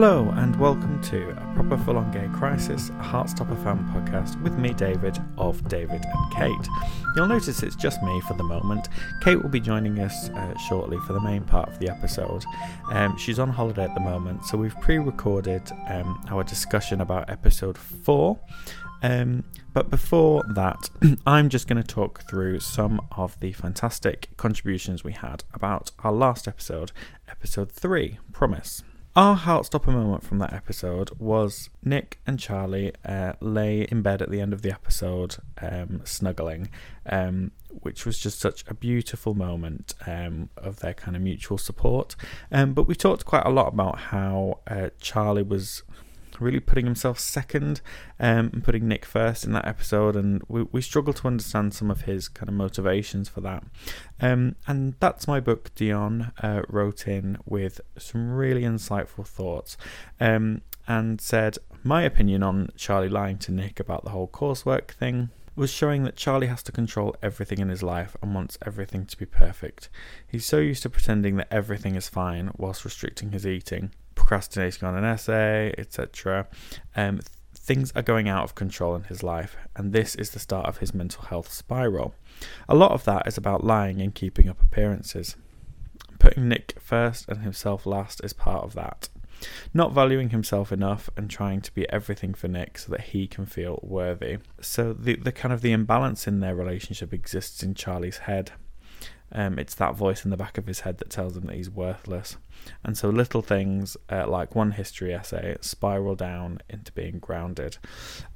Hello, and welcome to a proper full on gay crisis, a Heartstopper fan podcast with me, David, of David and Kate. You'll notice it's just me for the moment. Kate will be joining us uh, shortly for the main part of the episode. Um, she's on holiday at the moment, so we've pre recorded um, our discussion about episode 4. Um, but before that, I'm just going to talk through some of the fantastic contributions we had about our last episode, episode 3 Promise. Our heartstopper moment from that episode was Nick and Charlie uh, lay in bed at the end of the episode, um, snuggling, um, which was just such a beautiful moment um, of their kind of mutual support. Um, but we talked quite a lot about how uh, Charlie was really putting himself second um, and putting Nick first in that episode, and we, we struggle to understand some of his kind of motivations for that. Um, and that's my book, Dion uh, wrote in with some really insightful thoughts um, and said, My opinion on Charlie lying to Nick about the whole coursework thing was showing that Charlie has to control everything in his life and wants everything to be perfect. He's so used to pretending that everything is fine whilst restricting his eating procrastinating on an essay, etc. Um, things are going out of control in his life, and this is the start of his mental health spiral. A lot of that is about lying and keeping up appearances. Putting Nick first and himself last is part of that. Not valuing himself enough and trying to be everything for Nick so that he can feel worthy. So the the kind of the imbalance in their relationship exists in Charlie's head. Um, it's that voice in the back of his head that tells him that he's worthless. And so little things uh, like one history essay spiral down into being grounded.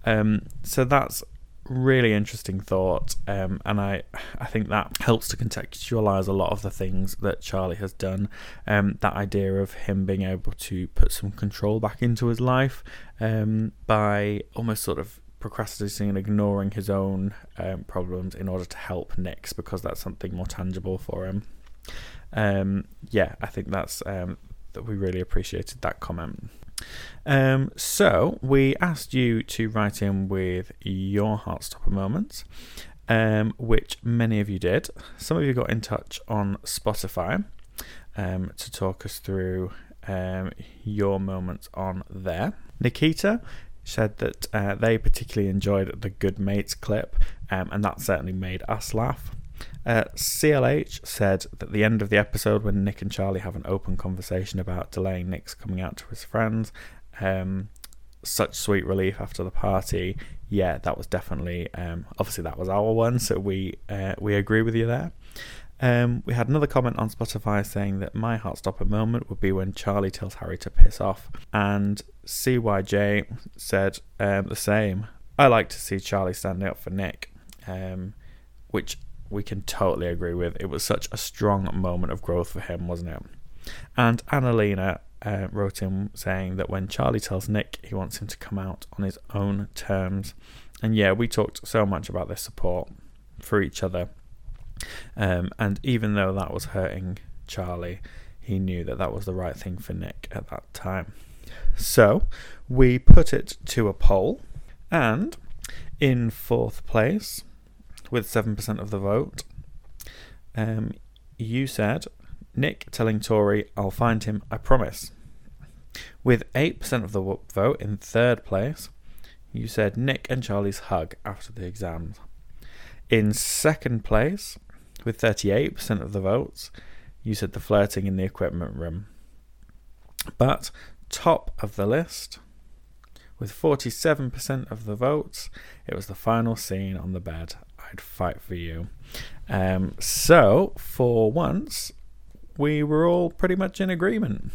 Um, so that's really interesting thought um, and I I think that helps to contextualize a lot of the things that Charlie has done um, that idea of him being able to put some control back into his life um, by almost sort of procrastinating and ignoring his own um, problems in order to help Nick's because that's something more tangible for him. Um, yeah, I think that's um, that we really appreciated that comment. Um, so we asked you to write in with your Heartstopper moments, um, which many of you did. Some of you got in touch on Spotify um, to talk us through your moments on there. Nikita said that uh, they particularly enjoyed the Good Mates clip, um, and that certainly made us laugh. Uh, CLH said that the end of the episode, when Nick and Charlie have an open conversation about delaying Nick's coming out to his friends, um, such sweet relief after the party. Yeah, that was definitely um, obviously that was our one, so we uh, we agree with you there. Um, we had another comment on Spotify saying that my heartstopper moment would be when Charlie tells Harry to piss off, and CYJ said um, the same. I like to see Charlie standing up for Nick, um, which we can totally agree with. It was such a strong moment of growth for him, wasn't it? And Annalena uh, wrote in saying that when Charlie tells Nick he wants him to come out on his own terms. And yeah, we talked so much about this support for each other um, and even though that was hurting Charlie, he knew that that was the right thing for Nick at that time. So we put it to a poll, and in fourth place, with 7% of the vote, um, you said, Nick telling Tori, I'll find him, I promise. With 8% of the vote in third place, you said Nick and Charlie's hug after the exams. In second place, with 38% of the votes, you said the flirting in the equipment room. But top of the list, with 47% of the votes, it was the final scene on the bed. I'd fight for you. Um, so, for once, we were all pretty much in agreement.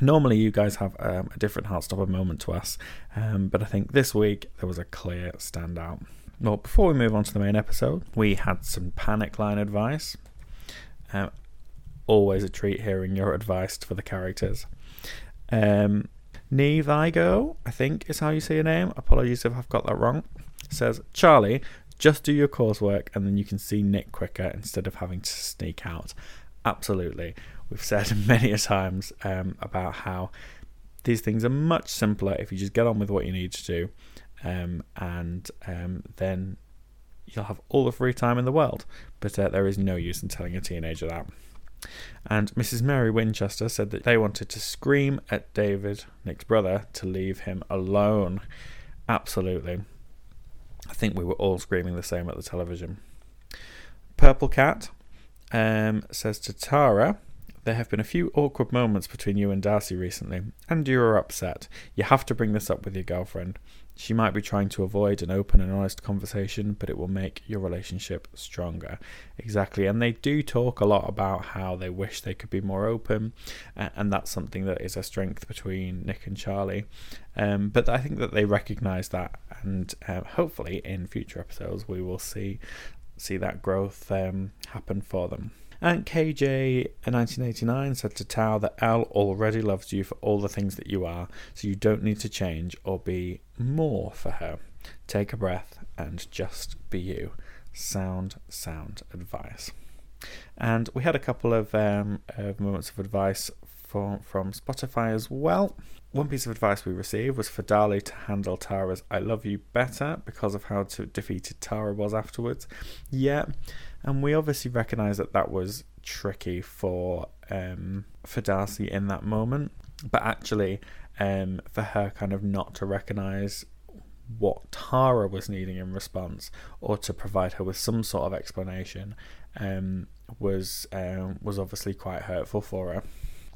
Normally, you guys have um, a different Heartstopper moment to us, um, but I think this week there was a clear standout. Well, before we move on to the main episode, we had some panic line advice. Um, always a treat hearing your advice for the characters. Um, Nevigo, I think is how you say your name. Apologies if I've got that wrong. Says Charlie, just do your coursework and then you can see Nick quicker instead of having to sneak out. Absolutely. We've said many a times um, about how these things are much simpler if you just get on with what you need to do um, and um, then you'll have all the free time in the world. But uh, there is no use in telling a teenager that. And Mrs. Mary Winchester said that they wanted to scream at David, Nick's brother, to leave him alone. Absolutely. I think we were all screaming the same at the television. Purple Cat um, says to Tara, There have been a few awkward moments between you and Darcy recently, and you are upset. You have to bring this up with your girlfriend. She might be trying to avoid an open and honest conversation, but it will make your relationship stronger. Exactly. And they do talk a lot about how they wish they could be more open, and that's something that is a strength between Nick and Charlie. Um, but I think that they recognise that, and uh, hopefully in future episodes we will see see that growth um, happen for them. And KJ in 1989 said to Tao that Elle already loves you for all the things that you are, so you don't need to change or be more for her. Take a breath and just be you. Sound, sound advice. And we had a couple of, um, moments of advice for, from Spotify as well. One piece of advice we received was for Dali to handle Tara's I love you better because of how defeated Tara was afterwards. Yeah, and we obviously recognise that that was tricky for um, for Darcy in that moment, but actually um, for her kind of not to recognise what Tara was needing in response, or to provide her with some sort of explanation, um, was um, was obviously quite hurtful for her.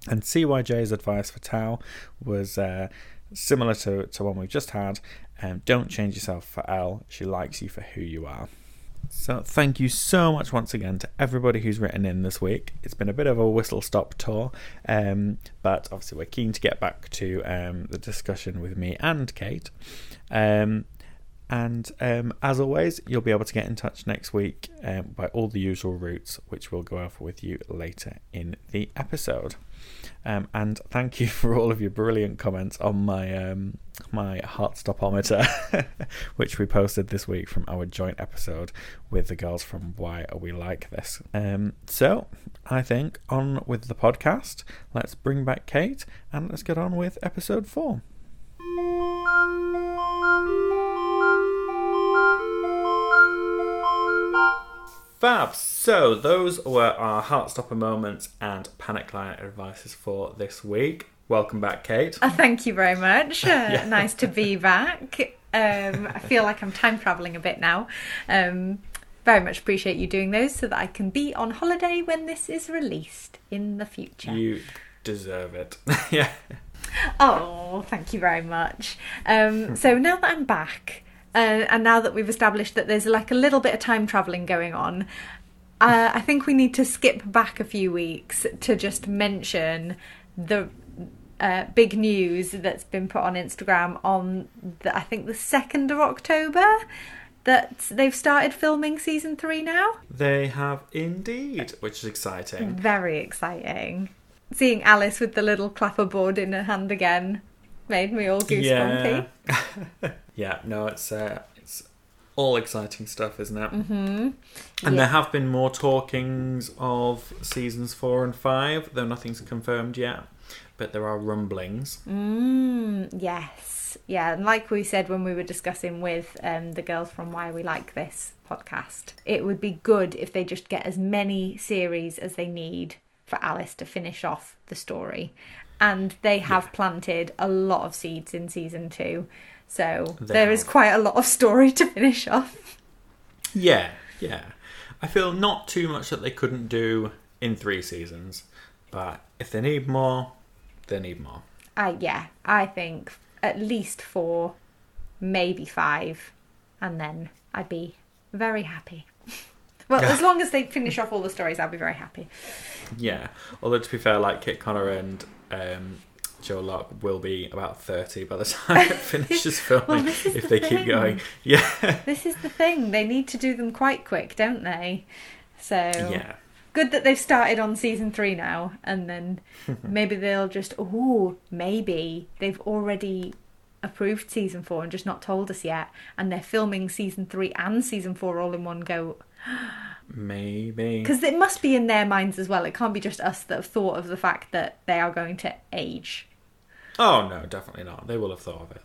And CYJ's advice for Tao was uh, similar to, to one we've just had. Um, don't change yourself for Elle. She likes you for who you are. So, thank you so much once again to everybody who's written in this week. It's been a bit of a whistle stop tour, um, but obviously, we're keen to get back to um, the discussion with me and Kate. Um, and um, as always, you'll be able to get in touch next week um, by all the usual routes, which we'll go over with you later in the episode. Um, and thank you for all of your brilliant comments on my um, my heart stopometer, which we posted this week from our joint episode with the girls from Why Are We Like This. Um, so I think on with the podcast. Let's bring back Kate and let's get on with episode four. Fab. So those were our Heartstopper moments and panic line advices for this week. Welcome back, Kate. Uh, thank you very much. Uh, yeah. Nice to be back. Um, I feel like I'm time traveling a bit now. Um, very much appreciate you doing those so that I can be on holiday when this is released in the future. You deserve it. yeah. Oh, thank you very much. Um, so now that I'm back, uh, and now that we've established that there's like a little bit of time traveling going on, uh, I think we need to skip back a few weeks to just mention the uh, big news that's been put on Instagram on the, I think the second of October that they've started filming season three now. They have indeed, which is exciting. Very exciting. Seeing Alice with the little clapperboard in her hand again made me all goosebumpy. Yeah. yeah, no, it's uh, it's all exciting stuff, isn't it? Mm-hmm. And yeah. there have been more talkings of seasons four and five, though nothing's confirmed yet. But there are rumblings. Mm, yes, yeah, and like we said when we were discussing with um, the girls from Why We Like This podcast, it would be good if they just get as many series as they need for Alice to finish off the story and they have yeah. planted a lot of seeds in season two. So they there have. is quite a lot of story to finish off. Yeah, yeah. I feel not too much that they couldn't do in three seasons, but if they need more, they need more. Uh, yeah, I think at least four, maybe five, and then I'd be very happy. well, as long as they finish off all the stories, I'll be very happy. Yeah, although to be fair, like Kit Connor and um, Joe Locke will be about 30 by the time it finishes filming well, if they thing. keep going. Yeah. This is the thing. They need to do them quite quick, don't they? So Yeah. Good that they've started on season 3 now and then maybe they'll just oh, maybe they've already approved season 4 and just not told us yet and they're filming season 3 and season 4 all in one go. Maybe. Because it must be in their minds as well. It can't be just us that have thought of the fact that they are going to age. Oh, no, definitely not. They will have thought of it.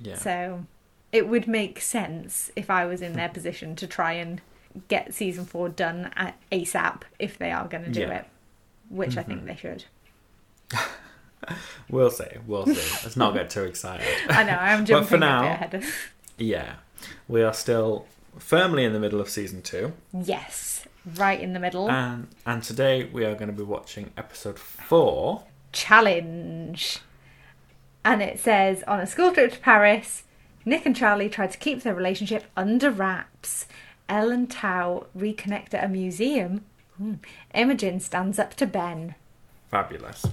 Yeah. So it would make sense if I was in their position to try and get season four done at ASAP if they are going to do yeah. it. which I think mm-hmm. they should. We'll see. We'll see. Let's not get too excited. I know I'm But jumping for now- ahead. Yeah. We are still firmly in the middle of season two. Yes, right in the middle. And and today we are going to be watching episode four. challenge. And it says on a school trip to Paris, Nick and Charlie try to keep their relationship under wraps. Elle and Tao reconnect at a museum. Hmm. Imogen stands up to Ben. Fabulous.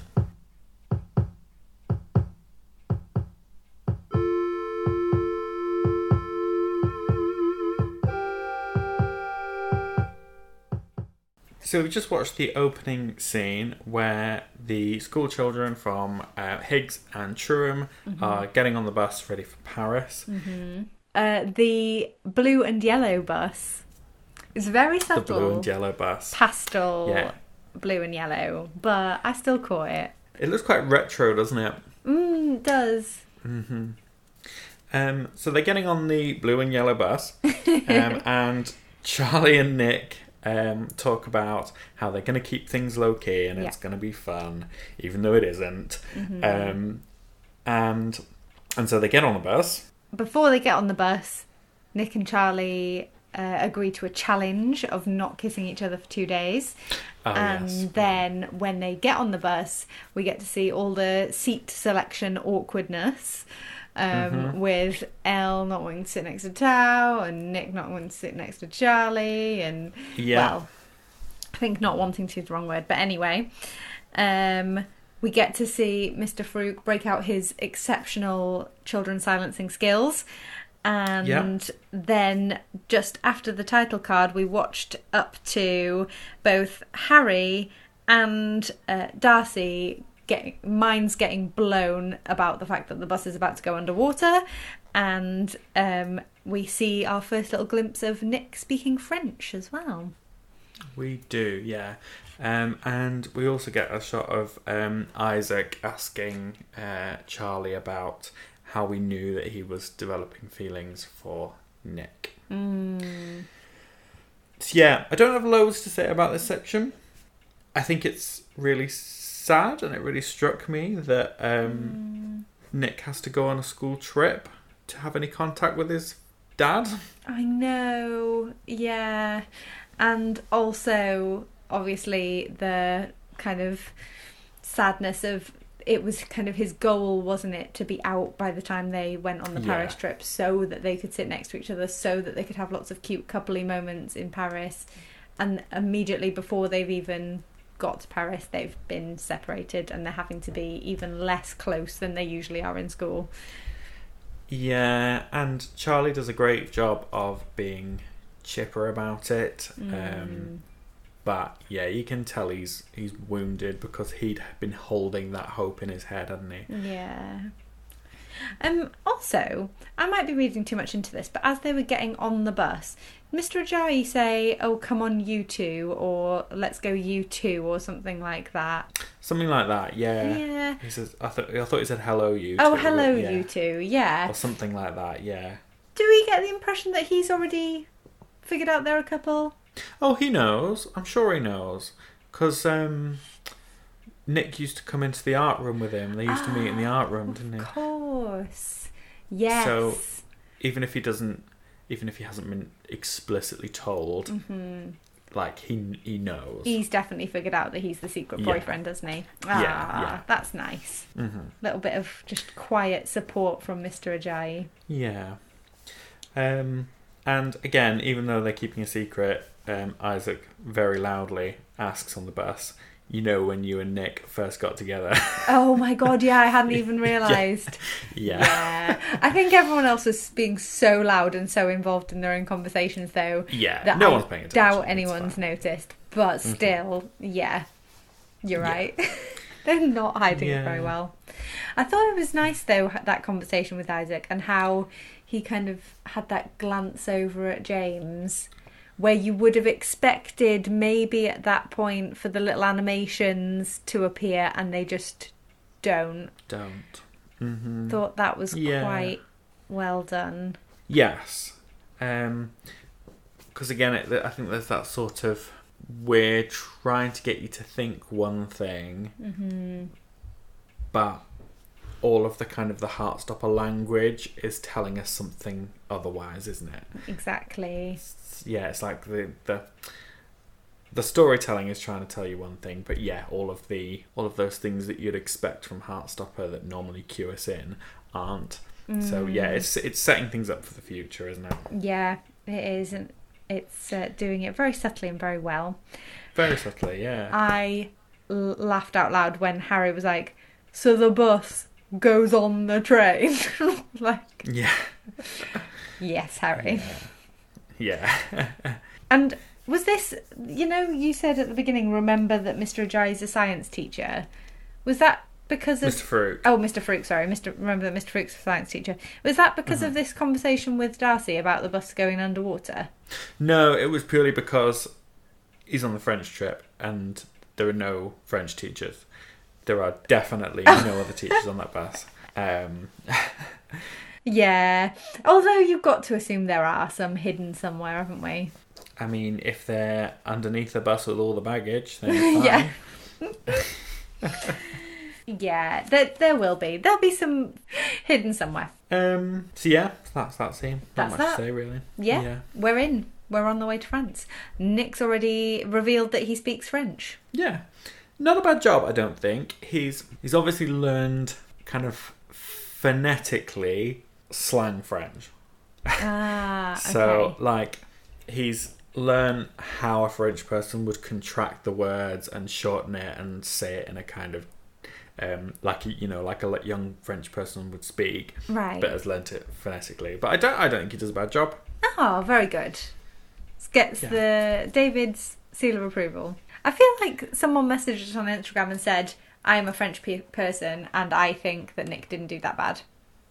So we just watched the opening scene where the school children from uh, Higgs and Truham are getting on the bus ready for Paris. Uh, the blue and yellow bus is very subtle. The blue and yellow bus. pastel Yeah. blue and yellow, but I still caught it. It looks quite retro, doesn't it? Mm, it does. Um, so they're getting on the blue and yellow bus, um, and Charlie and Nick um, talk about how they're going to keep things low key and it's Yeah. Mm-hmm. going to be fun, even though it isn't. Um, and and so they get on the bus. Before they get on the bus, Nick and Charlie uh, agree to a challenge of not kissing each other for two days. Oh and yes, then when they get on the bus, we get to see all the seat selection awkwardness. Um, Mm-hmm. With Elle not wanting to sit next to Tao and Nick not wanting to sit next to Charlie and yeah, well, I think not wanting to is the wrong word, but anyway, um, we get to see Mr. Farouk break out his exceptional children silencing skills. And Yeah. then just after the title card, we watched up to both Harry and uh, Darcy getting minds getting blown about the fact that the bus is about to go underwater, and um, we see our first little glimpse of Nick speaking French as well. we do. Yeah, um, and we also get a shot of um, Isaac asking uh, Charlie about how we knew that he was developing feelings for Nick. Mm. So, yeah, I don't have loads to say about this section. I think it's really sad, and it really struck me that um, Nick has to go on a school trip to have any contact with his dad. I know, yeah. And also, obviously, the kind of sadness of it was kind of his goal, wasn't it, to be out by the time they went on the Yeah. Paris trip so that they could sit next to each other, so that they could have lots of cute coupley moments in Paris. And immediately before they've even got to Paris, they've been separated and they're having to be even less close than they usually are in school. Yeah, and Charlie does a great job of being chipper about it. Mm. Um, but yeah, you can tell he's he's wounded because he'd been holding that hope in his head, hadn't he? Yeah. Um. Also, I might be reading too much into this, but as they were getting on the bus, Mr. Ajayi say, "Oh, come on, you two, or "Let's go, you two, or something like that. Something like that. Yeah. Yeah. He says, I thought I thought he said hello, you. Oh, two," hello, yeah. you two. Yeah. or something like that. Yeah. Do we get the impression that he's already figured out they're a couple? Oh, he knows. I'm sure he knows. Because um, Nick used to come into the art room with him. They used to meet in the art room, didn't they? Of course. Yes. So- Even if he doesn't, even if he hasn't been explicitly told, like he he knows. Mm-hmm. He's definitely figured out that he's the secret Yeah. boyfriend, hasn't he? Ah, Yeah, yeah. That's nice. hmm little bit of just quiet support from Mr. Ajayi. Yeah. Um, and again, even though they're keeping a secret, um, Isaac very loudly asks on the bus, "You know when you and Nick first got together?" Oh my god, yeah, I hadn't even realised. yeah. yeah. I think everyone else was being so loud and so involved in their own conversations, though, Yeah. that no I one's paying attention. doubt anyone's noticed. But Mhm. still, yeah, you're Yeah. right. They're not hiding it very well. I thought it was nice, though, that conversation with Isaac and how he kind of had that glance over at James where you would have expected maybe at that point for the little animations to appear and they just don't. Don't. Mm-hmm. Thought that was Yeah. quite well done. Yes. Because again, it, I think there's that sort of we're trying to get you to think one thing, Mm-hmm. but all of the kind of the Heartstopper language is telling us something otherwise, isn't it? Exactly. Yeah, it's like the the the storytelling is trying to tell you one thing, but yeah, all of the all of those things that you'd expect from Heartstopper that normally cue us in aren't. So yeah, Mm. it's it's setting things up for the future, isn't it? Yeah, it is, and it's uh, doing it very subtly and very well. Very subtly, yeah. I l- laughed out loud when Harry was like, "So the bus goes on the train." like, yeah. yes, Harry. Yeah. And was this, you know, you said at the beginning, remember that Mr. Ajayi's a science teacher. Was that because of. Mr. Farouk. Oh, Mr. Farouk, sorry. Mr. Remember that Mr. Farouk's a science teacher. Was that because Mm-hmm. of this conversation with Darcy about the bus going underwater? No, it was purely because he's on the French trip and there are no French teachers. There are definitely no other teachers on that bus. Um, Yeah. Although you've got to assume there are some hidden somewhere, haven't we? I mean, if they're underneath the bus with all the baggage, then fine. Yeah. Yeah, there, there will be. There'll be some hidden somewhere. Um, so yeah, that's that scene. Not That's much that. to say really. Yeah, Yeah. we're in. We're on the way to France. Nick's already revealed that he speaks French. Yeah. Not a bad job, I don't think. He's he's obviously learned kind of phonetically slang French. Ah, okay. So like he's learned how a French person would contract the words and shorten it and say it in a kind of um, like you know like a young French person would speak, right. but has learnt it phonetically. But I don't I don't think he does a bad job. Oh, very good. Gets Yeah. the David's seal of approval. I feel like someone messaged us on Instagram and said, "I am a French pe- person, and I think that Nick didn't do that bad."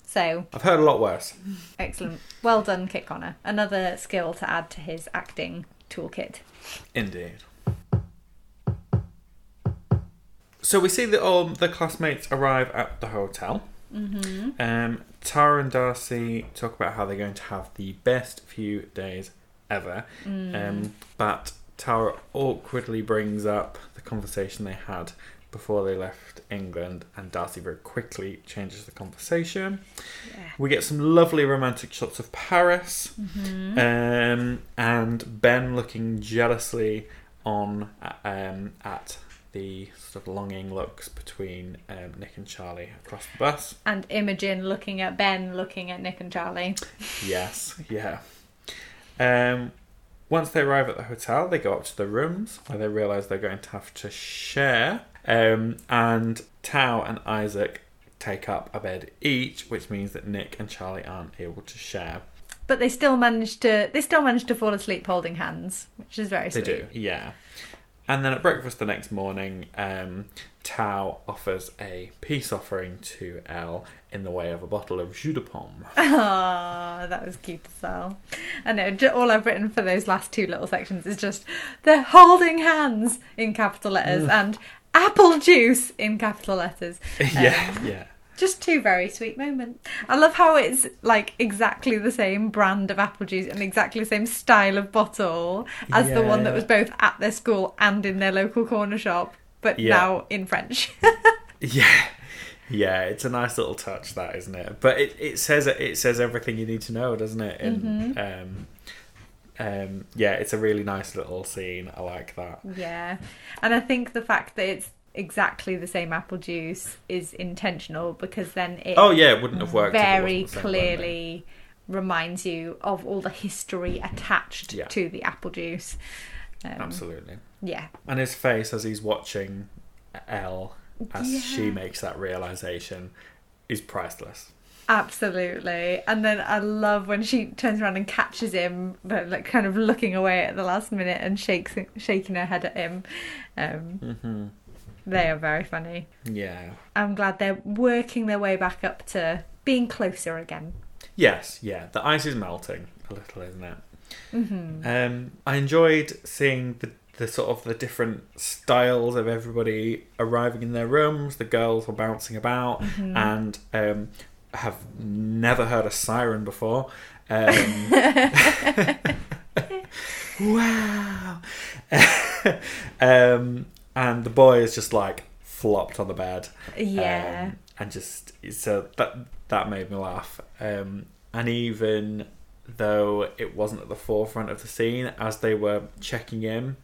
So I've heard a lot worse. excellent, well done, Kit Connor. Another skill to add to his acting toolkit. Indeed. So we see that all the classmates arrive at the hotel. Mm-hmm. Um, Tara and Darcy talk about how they're going to have the best few days ever. Mm. Um, but Tara awkwardly brings up the conversation they had before they left England, and Darcy very quickly changes the conversation. Yeah. We get some lovely romantic shots of Paris, Mm-hmm. um, and Ben looking jealously on um, at the sort of longing looks between um, Nick and Charlie across the bus. And Imogen looking at Ben, looking at Nick and Charlie. Yes, yeah. Um, once they arrive at the hotel, they go up to the rooms where they realise they're going to have to share. Um, and Tao and Isaac take up a bed each, which means that Nick and Charlie aren't able to share. But they still managed to they still managed to fall asleep holding hands, which is very sweet. They do, yeah. And then at breakfast the next morning, um, Tao offers a peace offering to Elle in the way of a bottle of jus de pomme. Ah, that was cute as well. I know. All I've written for those last two little sections is just they're holding hands in capital letters and apple juice in capital letters. yeah, yeah. Just two very sweet moments. I love how it's like exactly the same brand of apple juice and exactly the same style of bottle as the one that was both at their school and in their local corner shop, but Yeah. now in French. Yeah, yeah, it's a nice little touch, that isn't it? But it, it says it says everything you need to know, doesn't it? And um, um, yeah, it's a really nice little scene. I like that. Yeah. And I think the fact that it's exactly the same apple juice is intentional because then it Oh yeah, it wouldn't have worked. very clearly reminds you of all the history attached Yeah. to the apple juice. Um, Absolutely. Yeah. And his face as he's watching Elle as she makes that realization is priceless. Absolutely. And then I love when she turns around and catches him, but like kind of looking away at the last minute and shakes shaking her head at him. Um, hmm they are very funny. Yeah. I'm glad they're working their way back up to being closer again. Yes. Yeah. The ice is melting a little, isn't it? hmm Um, I enjoyed seeing the the sort of the different styles of everybody arriving in their rooms. The girls were bouncing about Mm-hmm. and um, have never heard a siren before. Um, wow. um, and the boy is just like flopped on the bed. Yeah. Um, and just so that that made me laugh. Um, and even though it wasn't at the forefront of the scene, as they were checking in,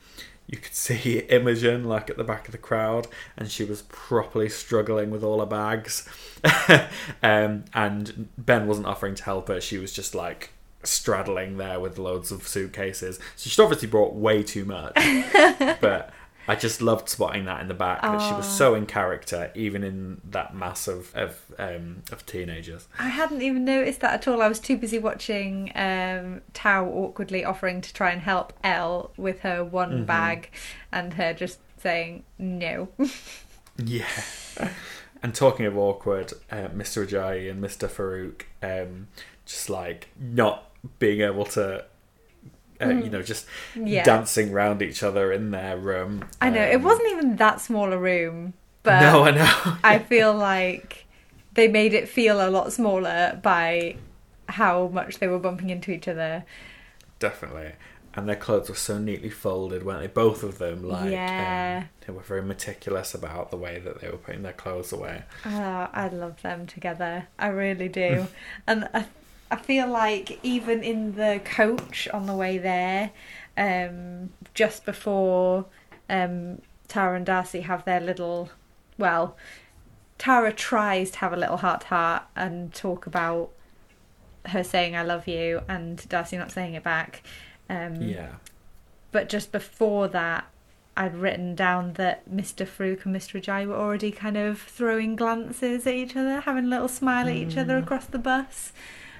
you could see Imogen like at the back of the crowd, and she was properly struggling with all her bags. um, and Ben wasn't offering to help her; she was just like straddling there with loads of suitcases. So she'd obviously brought way too much, but. I just loved spotting that in the back that she was so in character, even in that mass of of, um, of teenagers. I hadn't even noticed that at all. I was too busy watching um, Tao awkwardly offering to try and help Elle with her one Mm-hmm. bag and her just saying no. Yeah. And talking of awkward, uh, Mr. Ajayi and Mr. Farouk, um, just like not being able to, uh, you know, just Mm. Yeah. dancing round each other in their room. I know, it Um, wasn't even that small a room, but No, I know. I feel like they made it feel a lot smaller by how much they were bumping into each other. Definitely. And their clothes were so neatly folded, weren't they? Both of them, like, Yeah. um, they were very meticulous about the way that they were putting their clothes away. Oh, I love them together. I really do. and I, I feel like even in the coach on the way there, um, just before um, Tara and Darcy have their little, well, Tara tries to have a little heart to heart and talk about her saying "I love you" and Darcy not saying it back. Um, Yeah. but just before that, I'd written down that Mr. Farouk and Mr. Ajayi were already kind of throwing glances at each other, having a little smile at each other across the bus.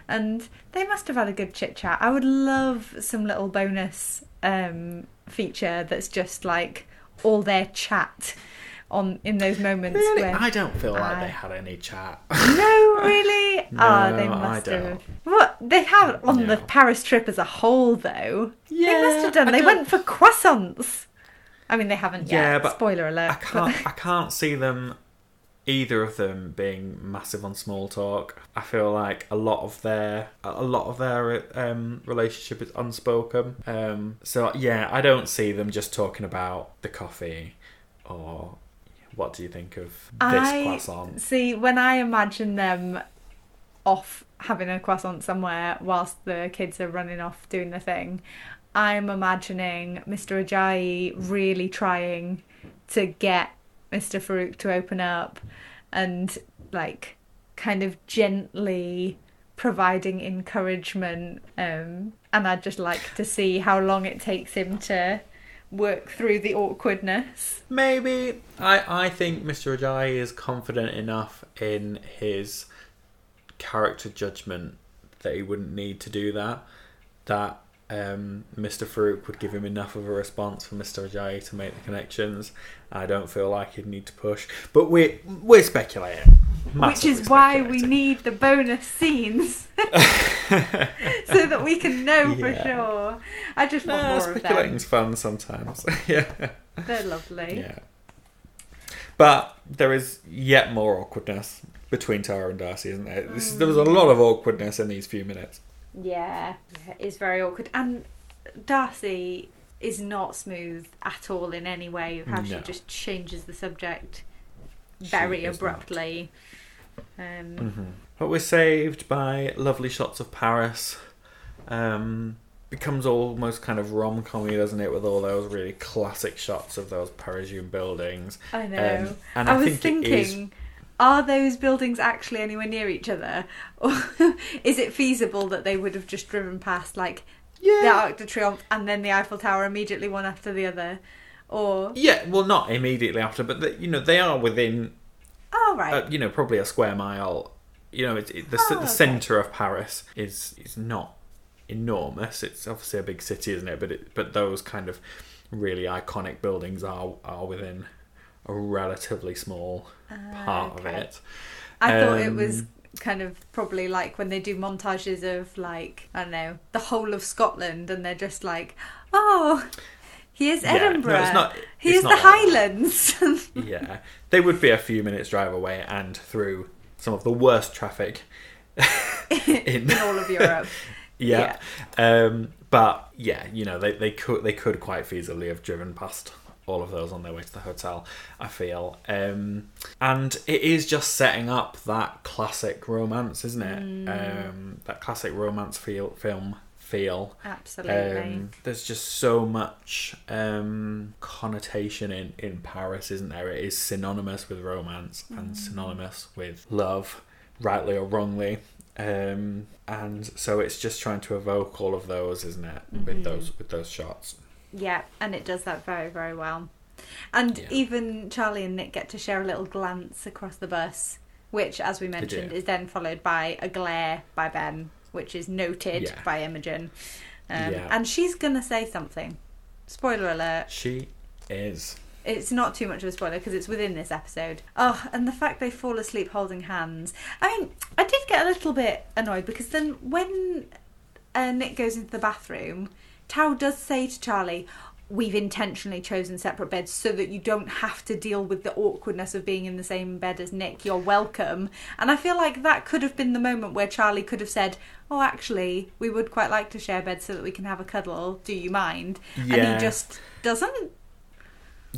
And they must have had a good chit chat. I would love some little bonus um, feature that's just like all their chat on in those moments Really? where I don't feel like I- they had any chat. no, really? Ah, No, they I must don't. have. What they have on the Paris trip as a whole, though. Yeah, they must have done. I They don't- went for croissants. I mean, they haven't yet. Yeah, but Spoiler alert. I can't. I can't see them. Either of them being massive on small talk. I feel like a lot of their a lot of their um, relationship is unspoken. Um, so yeah, I don't see them just talking about the coffee or what do you think of this I croissant. see when I imagine them off having a croissant somewhere whilst the kids are running off doing the thing. I'm imagining Mr. Ajayi really trying to get Mr. Farouk to open up and like kind of gently providing encouragement um and I'd just like to see how long it takes him to work through the awkwardness. Maybe I I think Mr. Ajayi is confident enough in his character judgment that he wouldn't need to do that. That um, Mr. Farouk would give him enough of a response for Mr. Ajayi to make the connections. I don't feel like he'd need to push, but we're we're speculating, Which is why we need the bonus scenes so that we can know for sure. I just want more of them. speculating's fun sometimes. yeah. They're lovely. Yeah. But there is yet more awkwardness between Tara and Darcy, isn't there? This, there was a lot of awkwardness in these few minutes. Yeah, yeah, it's very awkward. And Darcy is not smooth at all in any way. How she just changes the subject very abruptly. Um, But we're saved by lovely shots of Paris. Um, becomes almost kind of rom commy, doesn't it, with all those really classic shots of those Parisian buildings. I know. Um, and I, I, was think thinking, are those buildings actually anywhere near each other? Or is it feasible that they would have just driven past, like, the Arc de Triomphe and then the Eiffel Tower immediately one after the other? Or, yeah. Well, not immediately after, but the, you know they are within oh, right. uh, you know, probably a square mile. You know, it, it, the, Oh, the okay. centre of Paris is is not enormous. It's obviously a big city, isn't it? But it, but those kind of really iconic buildings are are within a relatively small part of Ah, it. I thought it was Um, kind of probably like when they do montages of like I don't know the whole of Scotland, and they're just like, oh, here's Yeah, no, Edinburgh, it's not- here's the like. Highlands. Yeah, they would be a few minutes drive away and through some of the worst traffic in in all of Europe. yeah. Um, but yeah, you know, they, they could they could quite feasibly have driven past all of those on their way to the hotel. I feel, um, and it is just setting up that classic romance, isn't it? Um, that classic romance feel film feel. Absolutely. Um, there's just so much um, connotation in, in Paris, isn't there? It is synonymous with romance and synonymous with love, rightly or wrongly. Um, and so it's just trying to evoke all of those, isn't it? With those with those shots. Yeah, and it does that very, very well. And Yeah. even Charlie and Nick get to share a little glance across the bus, which, as we mentioned, is then followed by a glare by Ben, which is noted Yeah. by Imogen. Um, Yeah. And she's going to say something. Spoiler alert. She is. It's not too much of a spoiler because it's within this episode. Oh, and the fact they fall asleep holding hands. I mean, I did get a little bit annoyed because then when uh, Nick goes into the bathroom, Tao does say to Charlie, We've intentionally chosen separate beds so that you don't have to deal with the awkwardness of being in the same bed as Nick. You're welcome. And I feel like that could have been the moment where Charlie could have said, Oh, actually, we would quite like to share beds so that we can have a cuddle. Do you mind? And Yeah. he just doesn't.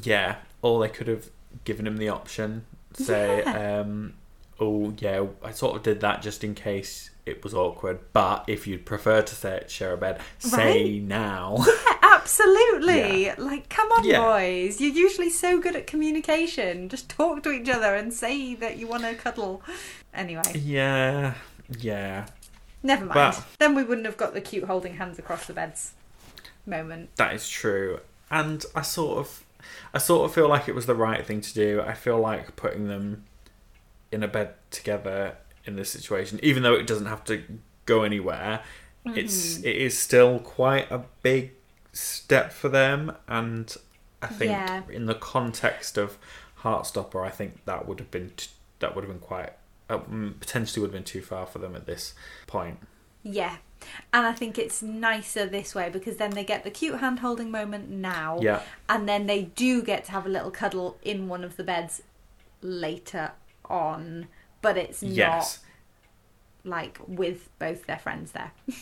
Yeah. Or they could have given him the option. Say, um, oh yeah, I sort of did that just in case it was awkward. But if you'd prefer to say share a bed, say now. Yeah, absolutely. Yeah. Like, come on, Yeah. boys. You're usually so good at communication. Just talk to each other and say that you want to cuddle. Anyway, yeah. Yeah. never mind. But- then we wouldn't have got the cute holding hands across the beds moment. That is true. And I sort of I sort of feel like it was the right thing to do. I feel like putting them in a bed together in this situation, even though it doesn't have to go anywhere, it's Mm-hmm. it is still quite a big step for them and I think Yeah. in the context of Heartstopper, I think that would have been t- that would have been quite uh, mm, potentially would have been too far for them at this point. Yeah. And I think it's nicer this way because then they get the cute hand holding moment now. Yeah. And then they do get to have a little cuddle in one of the beds later on. But it's Yes. not like with both their friends there.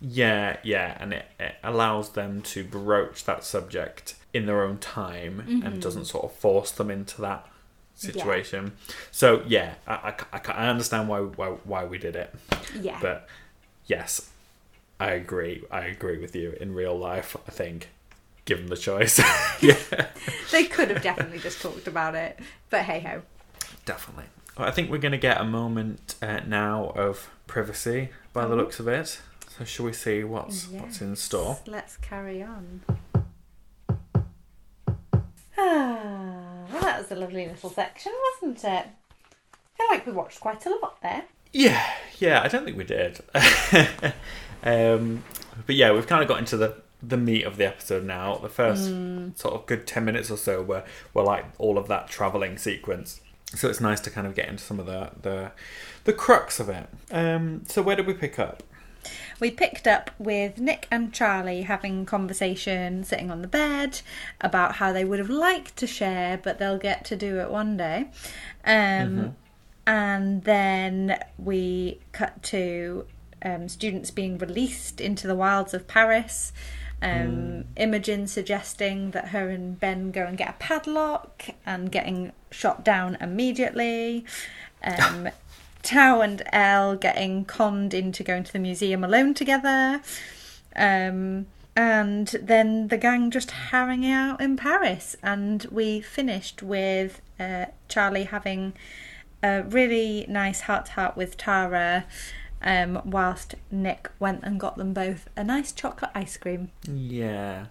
Yeah, yeah, and it, it allows them to broach that subject in their own time and mm-hmm. doesn't sort of force them into that situation. So yeah, I, I, I understand why, why why we did it, Yeah. but yes, I agree. I agree with you. In real life, I think, given the choice, yeah, They could have definitely just talked about it, but hey ho. definitely. I think we're going to get a moment uh, now of privacy by the Oh. looks of it. So shall we see what's what's in store? Let's carry on. Ah, well, that was a lovely little section, wasn't it? I feel like we watched quite a lot there. Yeah, yeah, I don't think we did. um, but yeah, we've kind of got into the the meat of the episode now. The first sort of good ten minutes or so were were like all of that traveling sequence. So it's nice to kind of get into some of the the the crux of it. Um, so where did we pick up? We picked up with Nick and Charlie having conversation sitting on the bed about how they would have liked to share, but they'll get to do it one day. Um, And then we cut to um, students being released into the wilds of Paris. Um, Imogen suggesting that her and Ben go and get a padlock and getting shot down immediately. Um, Tao and Elle getting conned into going to the museum alone together. Um, and then the gang just hanging out in Paris. And we finished with uh, Charlie having a really nice heart to heart with Tara, um, whilst Nick went and got them both a nice chocolate ice cream. Yeah,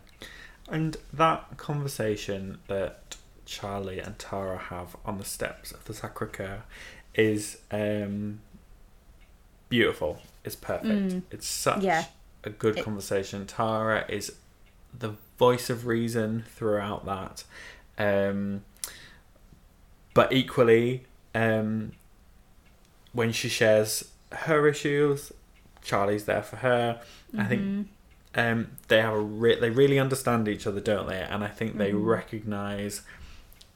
and that conversation that Charlie and Tara have on the steps of the Sacre Coeur is um, beautiful. It's perfect. Mm. It's such Yeah. a good It- conversation. Tara is the voice of reason throughout that, um, but equally, um, when she shares her issues, Charlie's there for her. I think Mhm. um, they have a re- they really understand each other, don't they? And I think they Mhm. recognize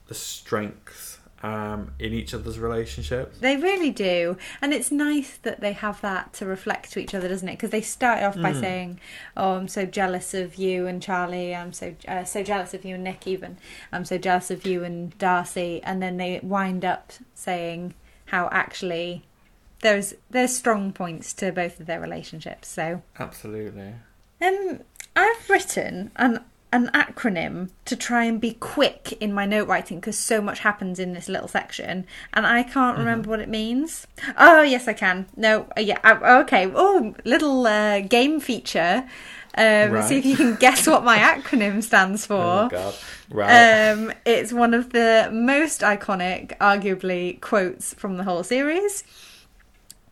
the strengths um, in each other's relationships. They really do. And it's nice that they have that to reflect to each other, doesn't it? Because they start off by Mm. saying, "Oh, I'm so jealous of you and Charlie. I'm so uh, so jealous of you and Nick even. I'm so jealous of you and Darcy." And then they wind up saying how actually there's there's strong points to both of their relationships. So, Absolutely. um I've written an an acronym to try and be quick in my note writing because so much happens in this little section and I can't remember what it means. Oh yes, I can. No, uh, yeah, uh, okay. Oh, little uh, game feature. Um, See if you can guess what my acronym stands for. Oh god. Right. Um, it's one of the most iconic, arguably, quotes from the whole series.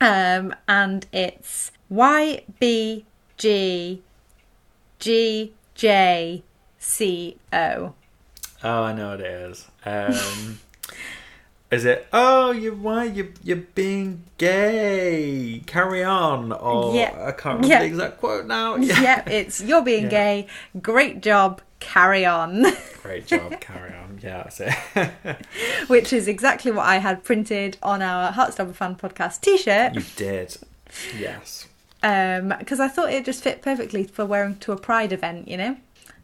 Um, and it's Y B G G J C O. oh, I know what it is. Um, is it? Oh, you why you you're being gay? Carry on. Or Yeah. I can't remember Yeah. the exact quote now. Yep, it's you're being Yeah. gay. Great job. Carry on. Great job. Carry on. Yeah, that's it. Which is exactly what I had printed on our Heartstopper Fan Podcast t shirt. you did. Yes. Um, because I thought it just fit perfectly for wearing to a Pride event. You know,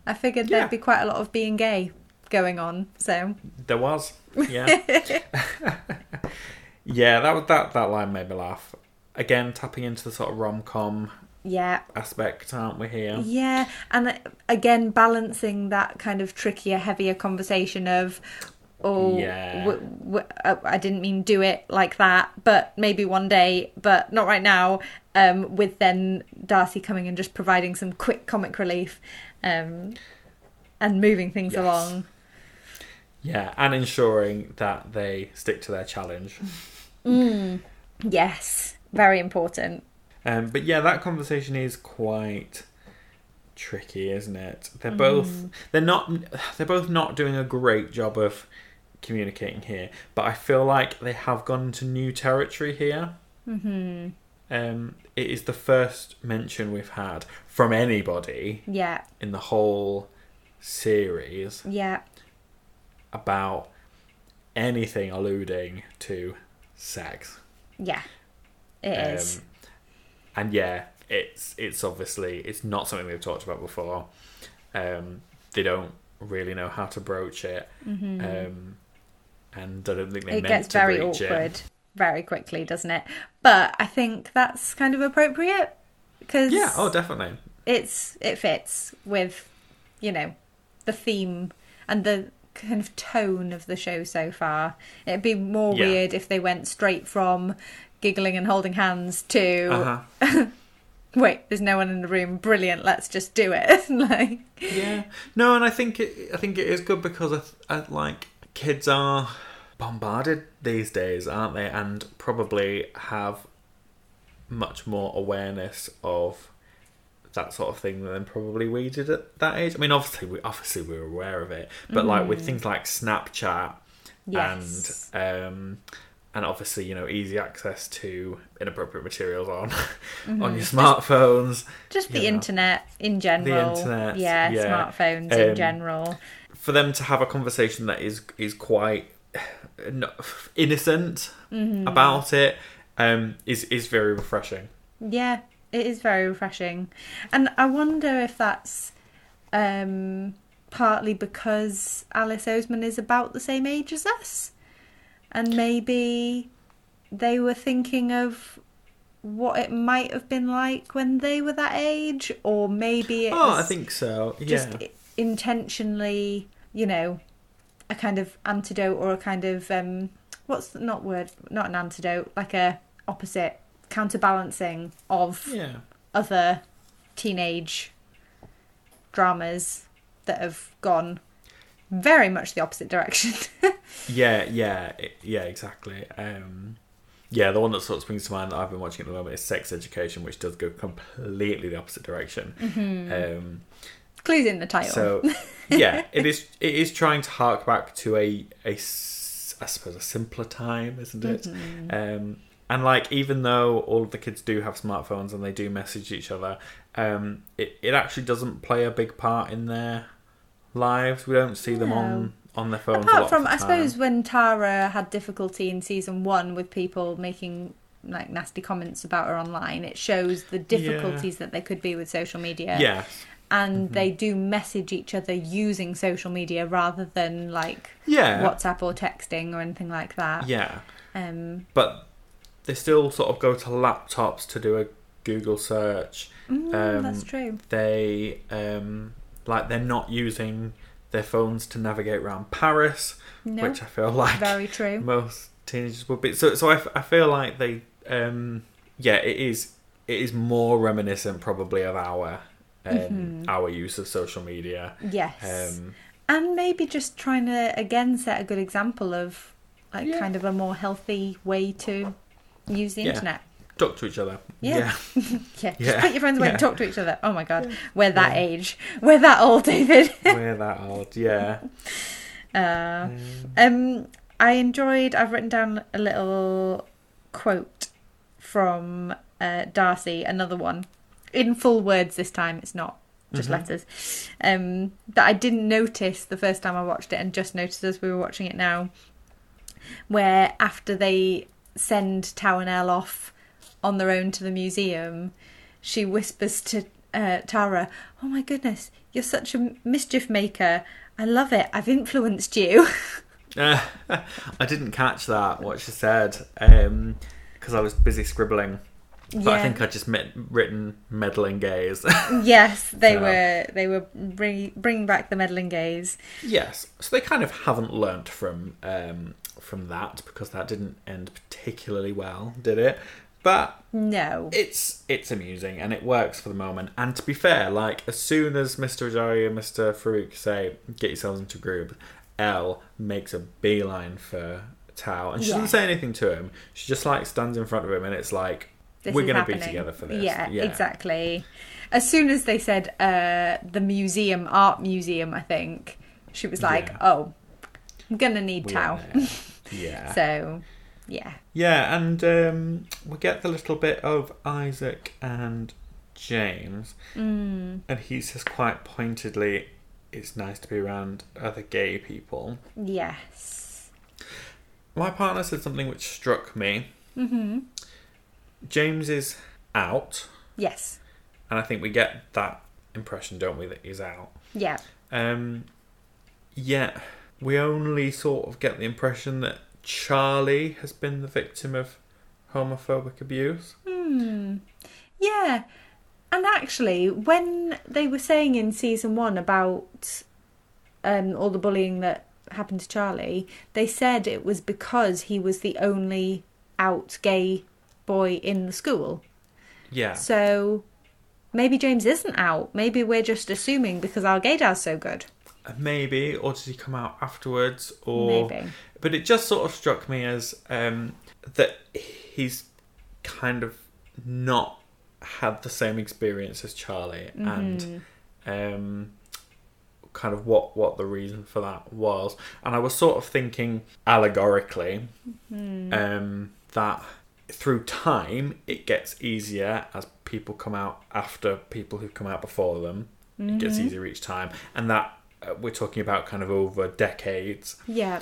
I figured Yeah. there'd be quite a lot of being gay going on. So There was. Yeah. yeah, that was that that line made me laugh. Again, tapping into the sort of rom com yeah, aspect, aren't we here? yeah, and uh, again balancing that kind of trickier, heavier conversation of. Oh, Yeah. w- w- uh, I didn't mean do it like that, but maybe one day, but not right now. Um, with then Darcy coming and just providing some quick comic relief, um, and moving things Yes. along. Yeah, and ensuring that they stick to their challenge. Yes, very important. Um, but yeah, that conversation is quite tricky, isn't it? They're both they're not they're both not doing a great job of communicating here, but I feel like they have gone into new territory here. Mm-hmm. Um, it is the first mention we've had from anybody Yeah, in the whole series yeah, about anything alluding to sex. yeah. It is. Um, and yeah, it's it's obviously it's not something they've talked about before. Um, they don't really know how to broach it, um, and I don't think they Mm-hmm. it gets very awkward it. very quickly, doesn't it? But I think that's kind of appropriate because Yeah, oh, definitely. it's it fits with you know the theme and the kind of tone of the show so far. It'd be more Yeah. weird if they went straight from giggling and holding hands to Uh-huh. wait, there's no one in the room. Brilliant, let's just do it. like Yeah, no, and I think it, I think it is good because I, I like kids are bombarded these days, aren't they? And probably have much more awareness of that sort of thing than probably we did at that age. I mean, obviously, we obviously we were aware of it, but like with things like Snapchat Yes. and um, and obviously you know easy access to inappropriate materials on on your smartphones. just the you know. internet in general. The internet, yeah, yeah. smartphones Um, in general. for them to have a conversation that is is quite innocent Mm-hmm. about it um, is is very refreshing. Yeah, it is very refreshing. And I wonder if that's um, partly because Alice Oseman is about the same age as us. And maybe they were thinking of what it might have been like when they were that age, or maybe it Oh, I think so. yeah. i- intentionally, you know, a kind of antidote or a kind of um, what's the, not word, not an antidote, like a opposite counterbalancing of yeah. other teenage dramas that have gone very much the opposite direction. Yeah, yeah, yeah, exactly. Um, yeah, the one that sort of springs to mind that I've been watching at the moment is Sex Education, which does go completely the opposite direction. Mm-hmm. Um, Clues in the title. so, yeah, it is. It is trying to hark back to a, a I suppose, a simpler time, isn't it? Um, and like, even though all of the kids do have smartphones and they do message each other, um, it it actually doesn't play a big part in their lives. We don't see them on on their phones. a lot Apart from, I suppose, when Tara had difficulty in season one with people making like nasty comments about her online, it shows the difficulties that there could be with social media. Yes. And Mm-hmm. they do message each other using social media rather than like Yeah. WhatsApp or texting or anything like that. Yeah. Um, But they still sort of go to laptops to do a Google search. mm, Um, that's true. They um like they're not using their phones to navigate around Paris, No, which I feel like very true. most teenagers would be. So so I, I feel like they um yeah it is it is more reminiscent probably of our um, Mhm. our use of social media. Yes. Um, and maybe just trying to again set a good example of like Yeah. kind of a more healthy way to use the Yeah. internet. talk to each other. Yeah. Yeah, just Yeah. put your friends away and talk to each other. Oh my god, we're that Yeah. age. We're that old, David. We're that old. Yeah. Uh, Um, um, I enjoyed. I've written down a little quote from uh, Darcy. Another one in full words this time. It's not just Mhm. letters. Um, that I didn't notice the first time I watched it, and just noticed as we were watching it now. Where after they send Tawinel off on their own to the museum, she whispers to uh, Tara, "Oh my goodness, you're such a mischief maker. I love it. I've influenced you." Uh, I didn't catch that what she said because I was busy scribbling. But I think I just met, written meddling gays. yes, they So- were. They were bring, bringing back the meddling gaze. yes, so they kind of haven't learnt from um, from that because that didn't end particularly well, did it? But No. it's it's amusing and it works for the moment. And to be fair, like as soon as Mr. Ajayi and Mr. Farouk say, "Get yourselves into a group," Elle makes a beeline for Tao, and she Yeah. doesn't say anything to him. She just like stands in front of him, and it's like, This "We're going to be together for this." Yeah, exactly. As soon as they said uh, the museum, art museum, I think she was like, Yeah. "Oh, I'm gonna need We Tao." yeah. so, yeah. Yeah, and um, we get the little bit of Isaac and James, Mm, and he says quite pointedly, "It's nice to be around other gay people." yes. My partner said something which struck me. hmm James is out, Yes. and I think we get that impression, don't we, that he's out. Yeah. Um, yet we only sort of get the impression that Charlie has been the victim of homophobic abuse. Hmm. Yeah. And actually, when they were saying in season one about um, all the bullying that happened to Charlie, they said it was because he was the only out gay boy in the school. Yeah. So maybe James isn't out. Maybe we're just assuming because our gaydar's so good. Maybe, or did he come out afterwards? Or Maybe. but it just sort of struck me as um, that he's kind of not had the same experience as Charlie, and Mhm. um, kind of what what the reason for that was. And I was sort of thinking allegorically Hmm. um, that through time it gets easier as people come out after people who've come out before them. It gets Mhm. easier each time, and that we're talking about kind of over decades Yeah.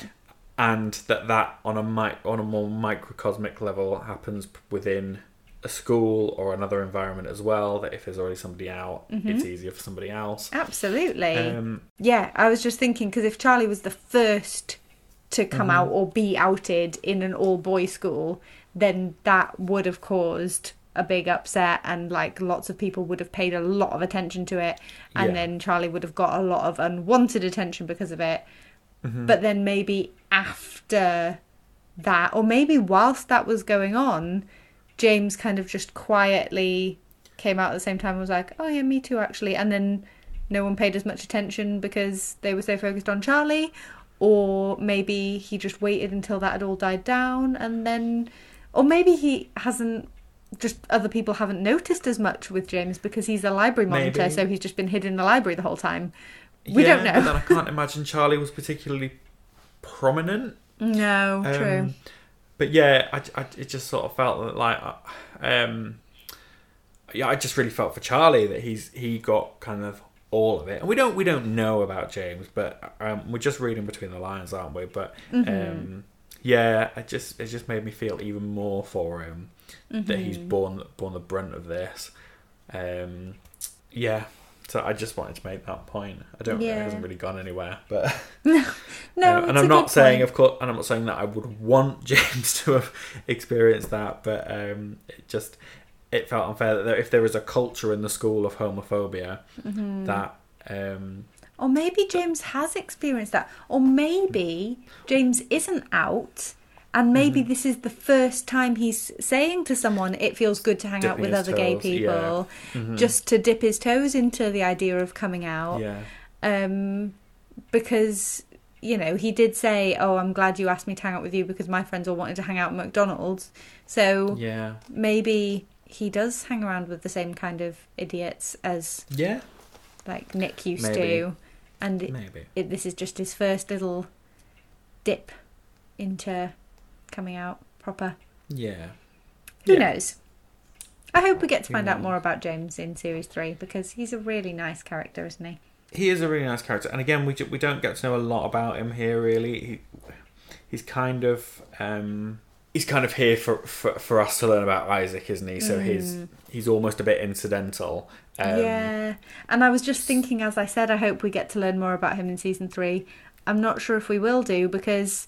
and that that on a mi- on a more microcosmic level happens within a school or another environment as well that if there's already somebody out it's easier for somebody else Absolutely. um Yeah, I was just thinking because if Charlie was the first to come Mhm. out or be outed in an all boy school, then that would have caused a big upset and like lots of people would have paid a lot of attention to it and Yeah. then Charlie would have got a lot of unwanted attention because of it. mhm. But then maybe after that or maybe whilst that was going on, James kind of just quietly came out at the same time and was like, "Oh yeah, me too actually." And then no one paid as much attention because they were so focused on Charlie or maybe he just waited until that had all died down and then or maybe he hasn't just other people haven't noticed as much with James because he's a library monitor Maybe. so he's just been hidden in the library the whole time. We yeah, don't know. but I can't imagine Charlie was particularly prominent No, true. Um, but yeah, I, I, it just sort of felt that like, uh, um, yeah, I just really felt for Charlie that he's he got kind of all of it. And we don't we don't know about James, but um, we're just reading between the lines, aren't we? But um, yeah, it just it just made me feel even more for him that he's borne borne the brunt of this. Um, yeah. So I just wanted to make that point. I don't. Know it hasn't really gone anywhere, but No, it's and I'm not saying, point. of course, and I'm not saying that I would want James to have experienced that, but um, it just it felt unfair that there, if there is a culture in the school of homophobia, Mm-hmm. that um, Or maybe James has experienced that. Or maybe James isn't out. And maybe Mm-hmm. this is the first time he's saying to someone, it feels good to hang out with other gay toes, yeah. people, Mhm. just to dip his toes into the idea of coming out. yeah, Um, because, you know, he did say, Oh, I'm glad you asked me to hang out with you because my friends all wanted to hang out at McDonald's. So yeah, maybe he does hang around with the same kind of idiots as yeah, like Nick used Maybe. to. And it, maybe. it, this is just his first little dip into coming out proper. Yeah, Who Yeah. knows? I hope we get to find out more about James in series three because he's a really nice character, isn't he? he is a really nice character, and again, we we don't get to know a lot about him here. Really, he, he's kind of um, he's kind of here for, for for us to learn about Isaac, isn't he? So he's he's almost a bit incidental. Um, Mm. yeah. And I was just thinking, as I said, I hope we get to learn more about him in season three. I'm not sure if we will do because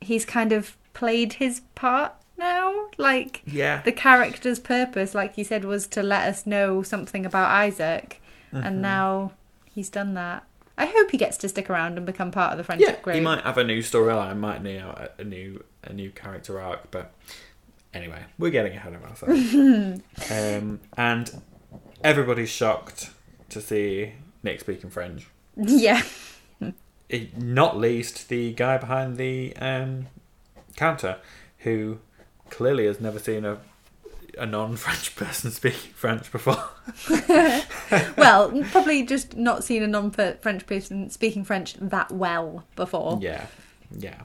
he's kind of played his part now. Like, yeah, the character's purpose, like you said, was to let us know something about Isaac, Mm-hmm. and now he's done that. I hope he gets to stick around and become part of the friendship yeah. group. He might have a new storyline, might know, a, new a new character arc, but anyway, we're getting ahead of ourselves. um, and everybody's shocked to see Nick speaking French. Yeah, not least the guy behind the um, counter who clearly has never seen a a non-French person speaking French before. well, probably just not seen a non-French person speaking French that well before. yeah, yeah.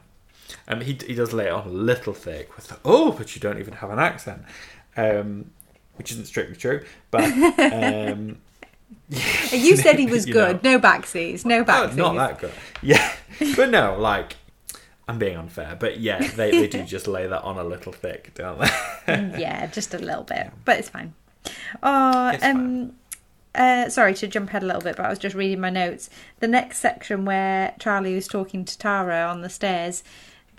Um, he he does lay it on a little thick with the, oh, but you don't even have an accent, um, which isn't strictly true. But um, You said he was good. No backseas. No Oh, backseas. not that good. Yeah, but no, like I'm being unfair, but yeah, they, they do just lay that on a little thick, don't they? yeah, just a little bit, but it's fine. Oh, It's um, uh, sorry to jump ahead a little bit, but I was just reading my notes. The next section where Charlie was talking to Tara on the stairs,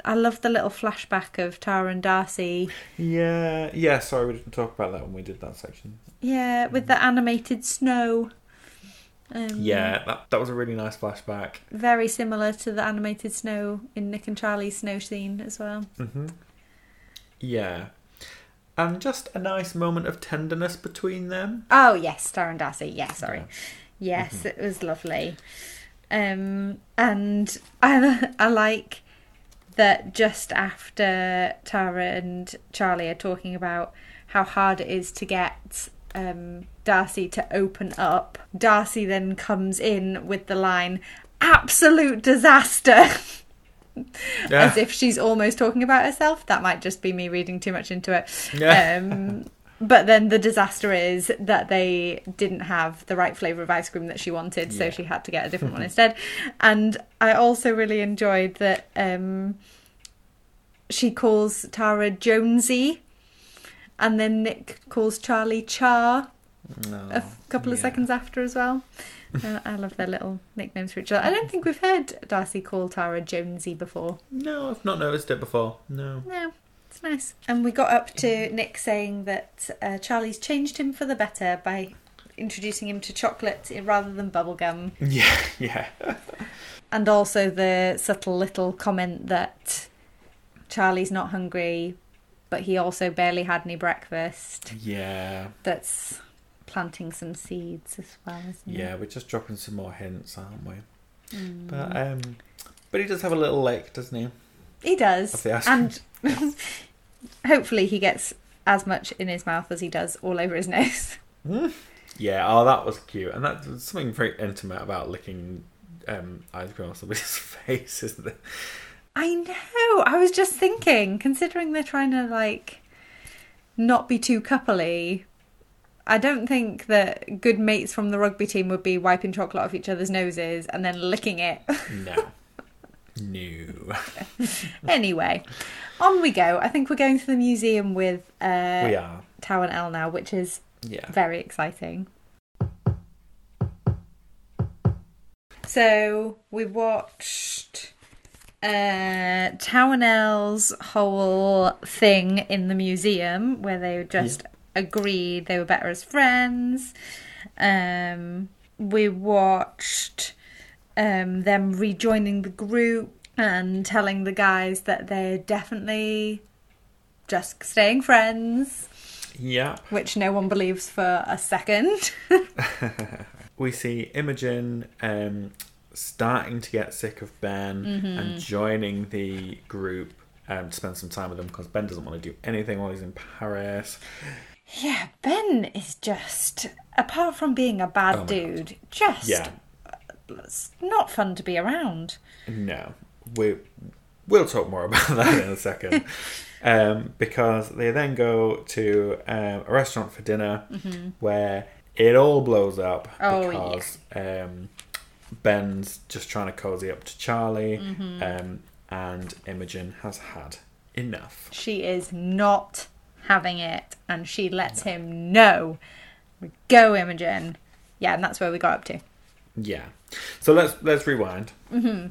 I love the little flashback of Tara and Darcy. yeah, yeah. Sorry, we didn't talk about that when we did that section. Yeah, with the animated snow. Um, Yeah, that that was a really nice flashback. Very similar to the animated snow in Nick and Charlie's snow scene as well. hmm Yeah, and just a nice moment of tenderness between them. Oh yes, Tara and Darcy. Yeah, sorry. Yes, it was lovely. Um, and I I like that just after Tara and Charlie are talking about how hard it is to get um, Darcy to open up, Darcy then comes in with the line "absolute disaster." As if she's almost talking about herself. That might just be me reading too much into it. Yeah. Um, but then the disaster is that they didn't have the right flavour of ice cream that she wanted, so she had to get a different one instead. And I also really enjoyed that um, she calls Tara Jonesy, and then Nick calls Charlie Char No, a couple of yeah. seconds after as well. Uh, I love their little nicknames for each other. I don't think we've heard Darcy call Tara Jonesy before. No, I've not noticed it before. No. No, it's nice. And we got up to Nick saying that uh, Charlie's changed him for the better by introducing him to chocolate rather than bubblegum. Yeah, yeah. And also the subtle little comment that Charlie's not hungry, but he also barely had any breakfast. Yeah, That's planting some seeds as well, isn't it? yeah. We're just dropping some more hints, aren't we? Mm. But um, but he does have a little lick, doesn't he? He does. And hopefully he gets as much in his mouth as he does all over his nose. Yeah. Oh, that was cute, and that's something very intimate about licking um, ice cream off somebody's face, isn't there? I know. I was just thinking, considering they're trying to like not be too coupley, I don't think that good mates from the rugby team would be wiping chocolate off each other's noses and then licking it. No. no. anyway, on we go. I think we're going to the museum with uh, we are. Tao and Elle now, which is Yeah. very exciting. So we watched uh, whole thing in the museum where they just agreed they were better as friends. Um, we watched um, them rejoining the group and telling the guys that they're definitely just staying friends Yeah. which no one believes for a second. we see Imogen um, starting to get sick of Ben Mm-hmm. and joining the group um, to spend some time with them because Ben doesn't want to do anything while he's in Paris. yeah, Ben is just, apart from being a bad Oh dude, just Yeah. not fun to be around. No, we we'll talk more about that in a second. um, because they then go to um, a restaurant for dinner where it all blows up Mm-hmm. Oh, because um, Ben's just trying to cozy up to Charlie, Mm-hmm. um, and Imogen has had enough. She is not having it, and she lets him know. Go, Imogen. Yeah, and that's where we got up to. Yeah. So let's let's rewind. Mm-hmm.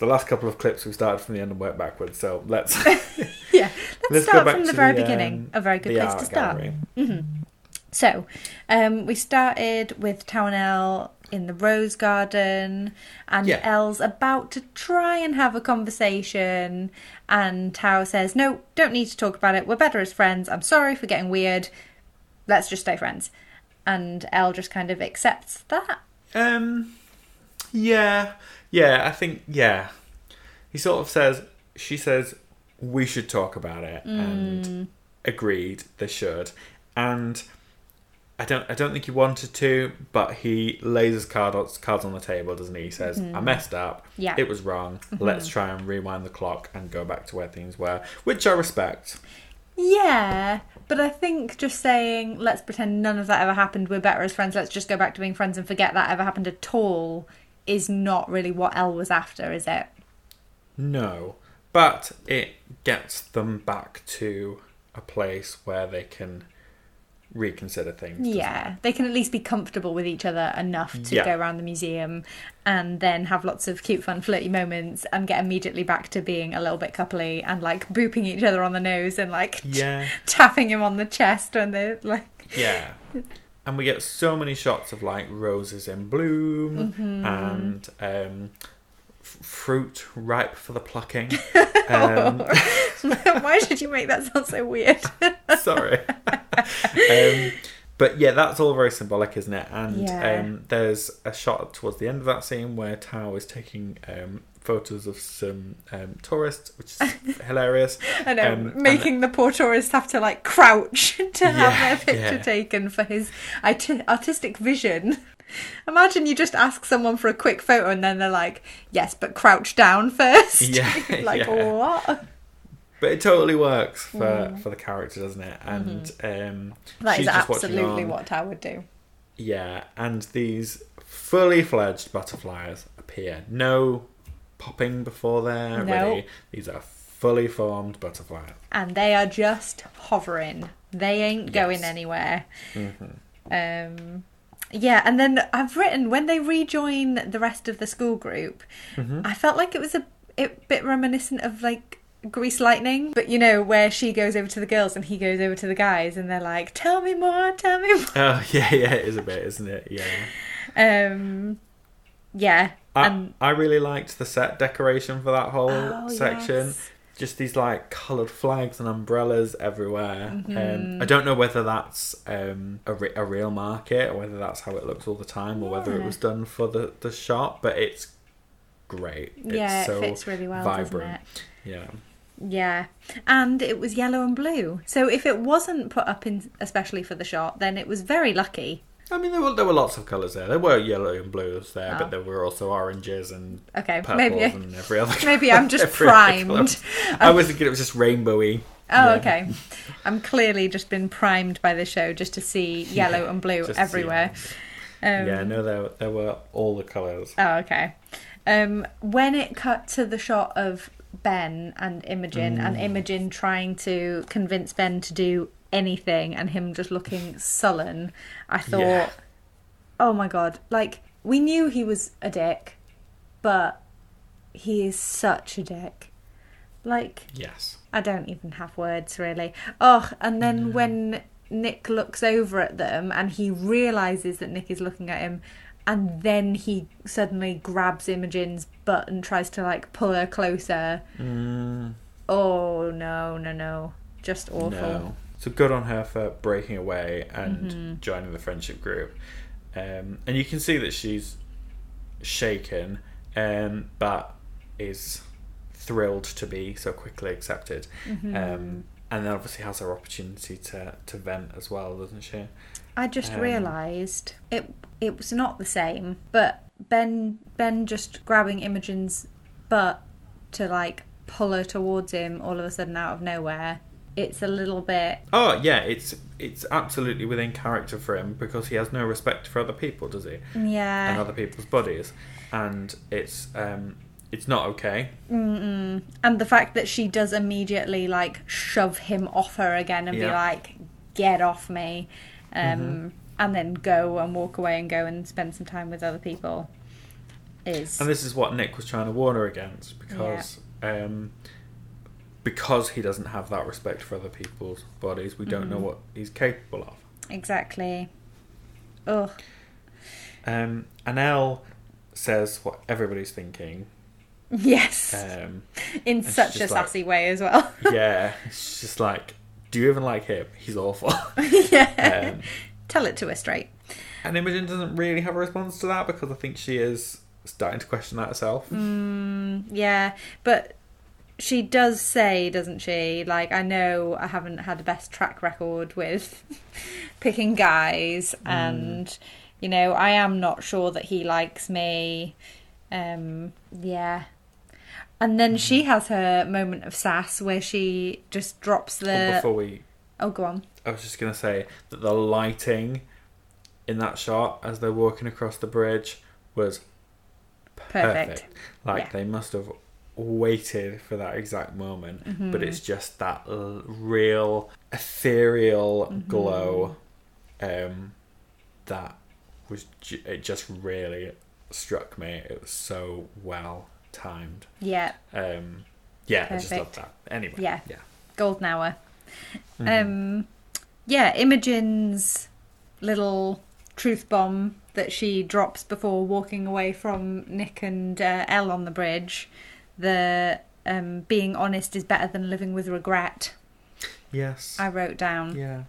the last couple of clips we started from the end and worked backwards. So let's Yeah, let's, let's start from the very the, beginning. um, a very good place to start. gallery. So, um, we started with Townell in the rose garden, and Yeah. Elle's about to try and have a conversation, and Tao says, "No, don't need to talk about it. We're better as friends. I'm sorry for getting weird. Let's just stay friends." And Elle just kind of accepts that. Um, yeah, yeah, I think yeah. He sort of says, she says, we should talk about it, Mm. and agreed they should, and I don't, I don't think he wanted to, but he lays his card cards on the table, doesn't he? He says, I messed up. Mm-hmm. Yeah. Mm-hmm. It was wrong. Let's try and rewind the clock and go back to where things were, which I respect. Yeah, but I think just saying, let's pretend none of that ever happened, we're better as friends, let's just go back to being friends and forget that ever happened at all, is not really what Elle was after, is it? No, but it gets them back to a place where they can reconsider things. Yeah, they can at least be comfortable with each other enough to Yeah. go around the museum and then have lots of cute, fun, flirty moments and get immediately back to being a little bit coupley and like booping each other on the nose and like t- tapping him on the chest when they're like. yeah. And we get so many shots of like roses in bloom Mm-hmm. and um, fruit ripe for the plucking. Um, Why should you make that sound so weird? sorry. um, but yeah, that's all very symbolic, isn't it? And Yeah. um, there's a shot towards the end of that scene where Tao is taking um, photos of some um, tourists, which is hilarious. I know, Um, and- making the poor tourist have to like crouch to have their picture yeah. taken for his art- artistic vision. Imagine you just ask someone for a quick photo and then they're like, yes, but crouch down first. Yeah, like, yeah. what? But it totally works for, for the character, doesn't it? And um, Mm-hmm. That she's is just absolutely what I would do. Yeah, and these fully fledged butterflies appear. No popping before they're No. ready. These are fully formed butterflies. And they are just hovering. They ain't going Yes. anywhere. Um, yeah, and then I've written when they rejoin the rest of the school group, I felt like it was a, bit reminiscent of like Grease Lightning, but you know where she goes over to the girls and he goes over to the guys, and they're like, "Tell me more, tell me more." Oh yeah, yeah, it is a bit, isn't it? Yeah. Um, yeah, I, and I really liked the set decoration for that whole Oh, section. yes. Just these like coloured flags and umbrellas everywhere. Mm-hmm. Um, I don't know whether that's um, a, re- a real market or whether that's how it looks all the time or whether it was done for the, the shop, but it's great. It's yeah, so it fits really well, vibrant. doesn't it? Yeah. Yeah, and it was yellow and blue. So if it wasn't put up in especially for the shot, then it was very lucky. I mean, there were there were lots of colours there. There were yellow and blues there, Oh. but there were also oranges and Okay, purples maybe and every other. maybe I'm just every other colour. primed. I was thinking it was just rainbowy. Oh, Yeah. okay. I'm clearly just been primed by the show just to see yellow and blue just to see everywhere. Um, yeah, no, there there were all the colours. Oh, okay. Um, when it cut to the shot of Ben and Imogen, and Mm. Imogen trying to convince Ben to do anything, and him just looking sullen, I thought, Yeah. oh my god, like we knew he was a dick, but he is such a dick. Like Yes. I don't even have words really. Oh, and then when Nick looks over at them and he realizes that Nick is looking at him, and then he suddenly grabs Imogen's butt and tries to like pull her closer. Mm, Oh no, no, no, just awful. no. So good on her for breaking away and Mm-hmm. joining the friendship group. Um, and you can see that she's shaken, um, but is thrilled to be so quickly accepted. Mm-hmm. Um, and then obviously has her opportunity to, to vent as well, doesn't she? I just Um, realised it it was not the same, but Ben Ben just grabbing Imogen's butt to like pull her towards him all of a sudden out of nowhere. It's a little bit Oh yeah, it's it's absolutely within character for him because he has no respect for other people, does he? yeah. And other people's bodies, and it's um, it's not okay. Mm-mm. And the fact that she does immediately like shove him off her again and be like, "Get off me," um, Mm-hmm. and then go and walk away and go and spend some time with other people is And this is what Nick was trying to warn her against because um, because he doesn't have that respect for other people's bodies, we don't know Mm-hmm. what he's capable of. exactly. Ugh. Um, Anel says what everybody's thinking. Yes, Um, in such a like- sassy way as well. yeah, it's just like, do you even like him? He's awful. yeah. um, Tell it to her straight. and Imogen doesn't really have a response to that because I think she is starting to question that herself. Mm, yeah, but she does say, doesn't she? Like, I know I haven't had the best track record with picking guys, and you know, I am not sure that he likes me. Um, yeah. And then she has her moment of sass where she just drops the. before we Oh, go on. I was just gonna say that the lighting in that shot as they're walking across the bridge was Perfect. perfect. Like Yeah. they must have waited for that exact moment, Mm-hmm. but it's just that l- real ethereal Mm-hmm. glow um, that was ju- it just really struck me. It was so well timed. Yeah, Um, yeah, I just love that. Anyway, Yeah. yeah. golden hour. Mm-hmm. Um, yeah, Imogen's little truth bomb that she drops before walking away from Nick and uh, Elle on the bridge. The um, being honest is better than living with regret. Yes. I wrote down. yeah.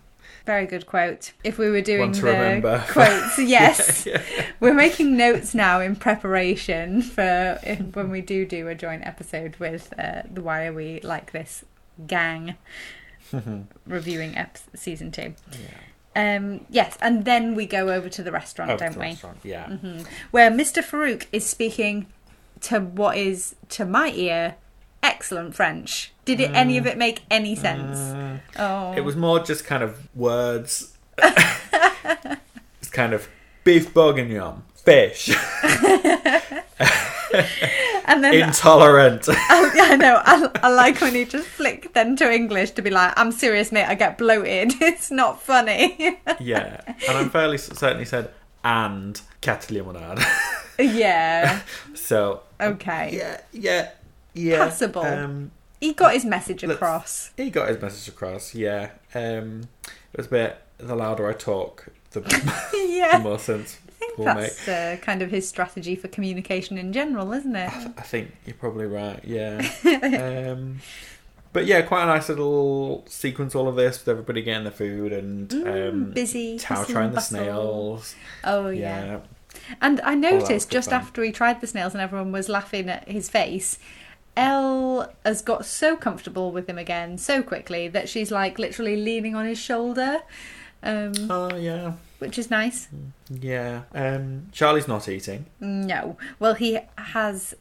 Very good quote. If we were doing the remember. quotes, yes, Yeah. we're making notes now in preparation for when we do do a joint episode with uh, the Why Are We Like This gang reviewing ep- season two. yeah. Um, yes, and then we go over to the restaurant, Oh, don't the we? restaurant, Yeah. hmm Where Mr. Farouk is speaking to what is, to my ear, excellent French. Did it any of it make any sense? Uh, oh, It was more just kind of words. it's kind of beef bourguignon, fish, and then intolerant. Yeah, I know. I, I like when you just flick then to English to be like, I'm serious, mate. I get bloated. It's not funny. yeah, and I'm fairly certainly said and cat limonade. yeah. so Okay. yeah, yeah, yeah. Passable. Um, He got his message across. he got his message across. Yeah. Um, it was a bit. The louder I talk, the, the more sense I think make. that's uh, kind of his strategy for communication in general, isn't it? I think you're probably right. Yeah. um, but yeah, quite a nice little sequence. All of this with everybody getting the food and Mm, um, busy. Tao trying the snails. Oh, yeah. Yeah. And I noticed good just fun. after he tried the snails and everyone was laughing at his face, Elle has got so comfortable with him again so quickly that she's like literally leaning on his shoulder, um, Oh yeah. which is nice. Yeah. Um, Charlie's not eating. No. Well, he has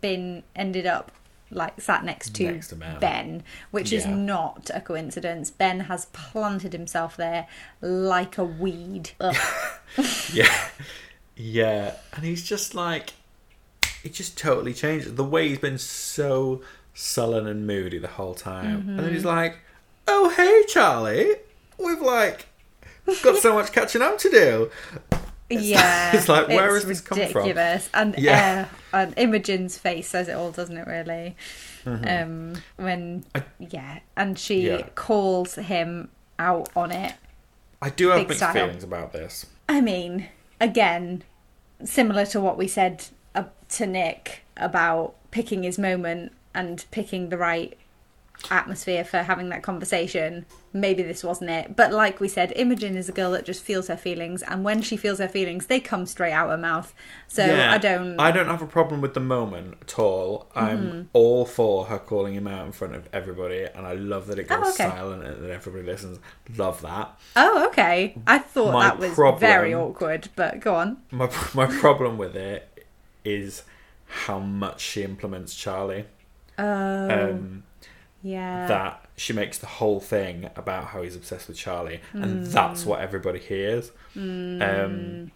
been ended up like sat next to, Next to Ben. ben. which is not a coincidence. Ben has planted himself there like a weed. Yeah, yeah, and he's just like, he just totally changed. The way he's been so sullen and moody the whole time, and then he's Mm-hmm. like, "Oh hey, Charlie, we've like got so much catching up to do." yeah, it's like, where it's has this come from? ridiculous. And Yeah. uh, and Imogen's face says it all, doesn't it? Really. Mm-hmm. Um, when yeah, and she Yeah. calls him out on it. I do have Big mixed style. feelings about this. I mean, again, similar to what we said uh, to Nick about picking his moment and picking the right atmosphere for having that conversation. Maybe this wasn't it. But like we said, Imogen is a girl that just feels her feelings, and when she feels her feelings, they come straight out her mouth. So Yeah, I don't. I don't have a problem with the moment at all. I'm Mm-hmm. all for her calling him out in front of everybody, and I love that it goes Oh, okay. silent and that everybody listens. Love that. Oh, okay. I thought My that was problem- very awkward, but go on. My my problem with it is how much she implements Charlie. Oh, Um, yeah. that she makes the whole thing about how he's obsessed with Charlie, and Mm. that's what everybody hears. Um,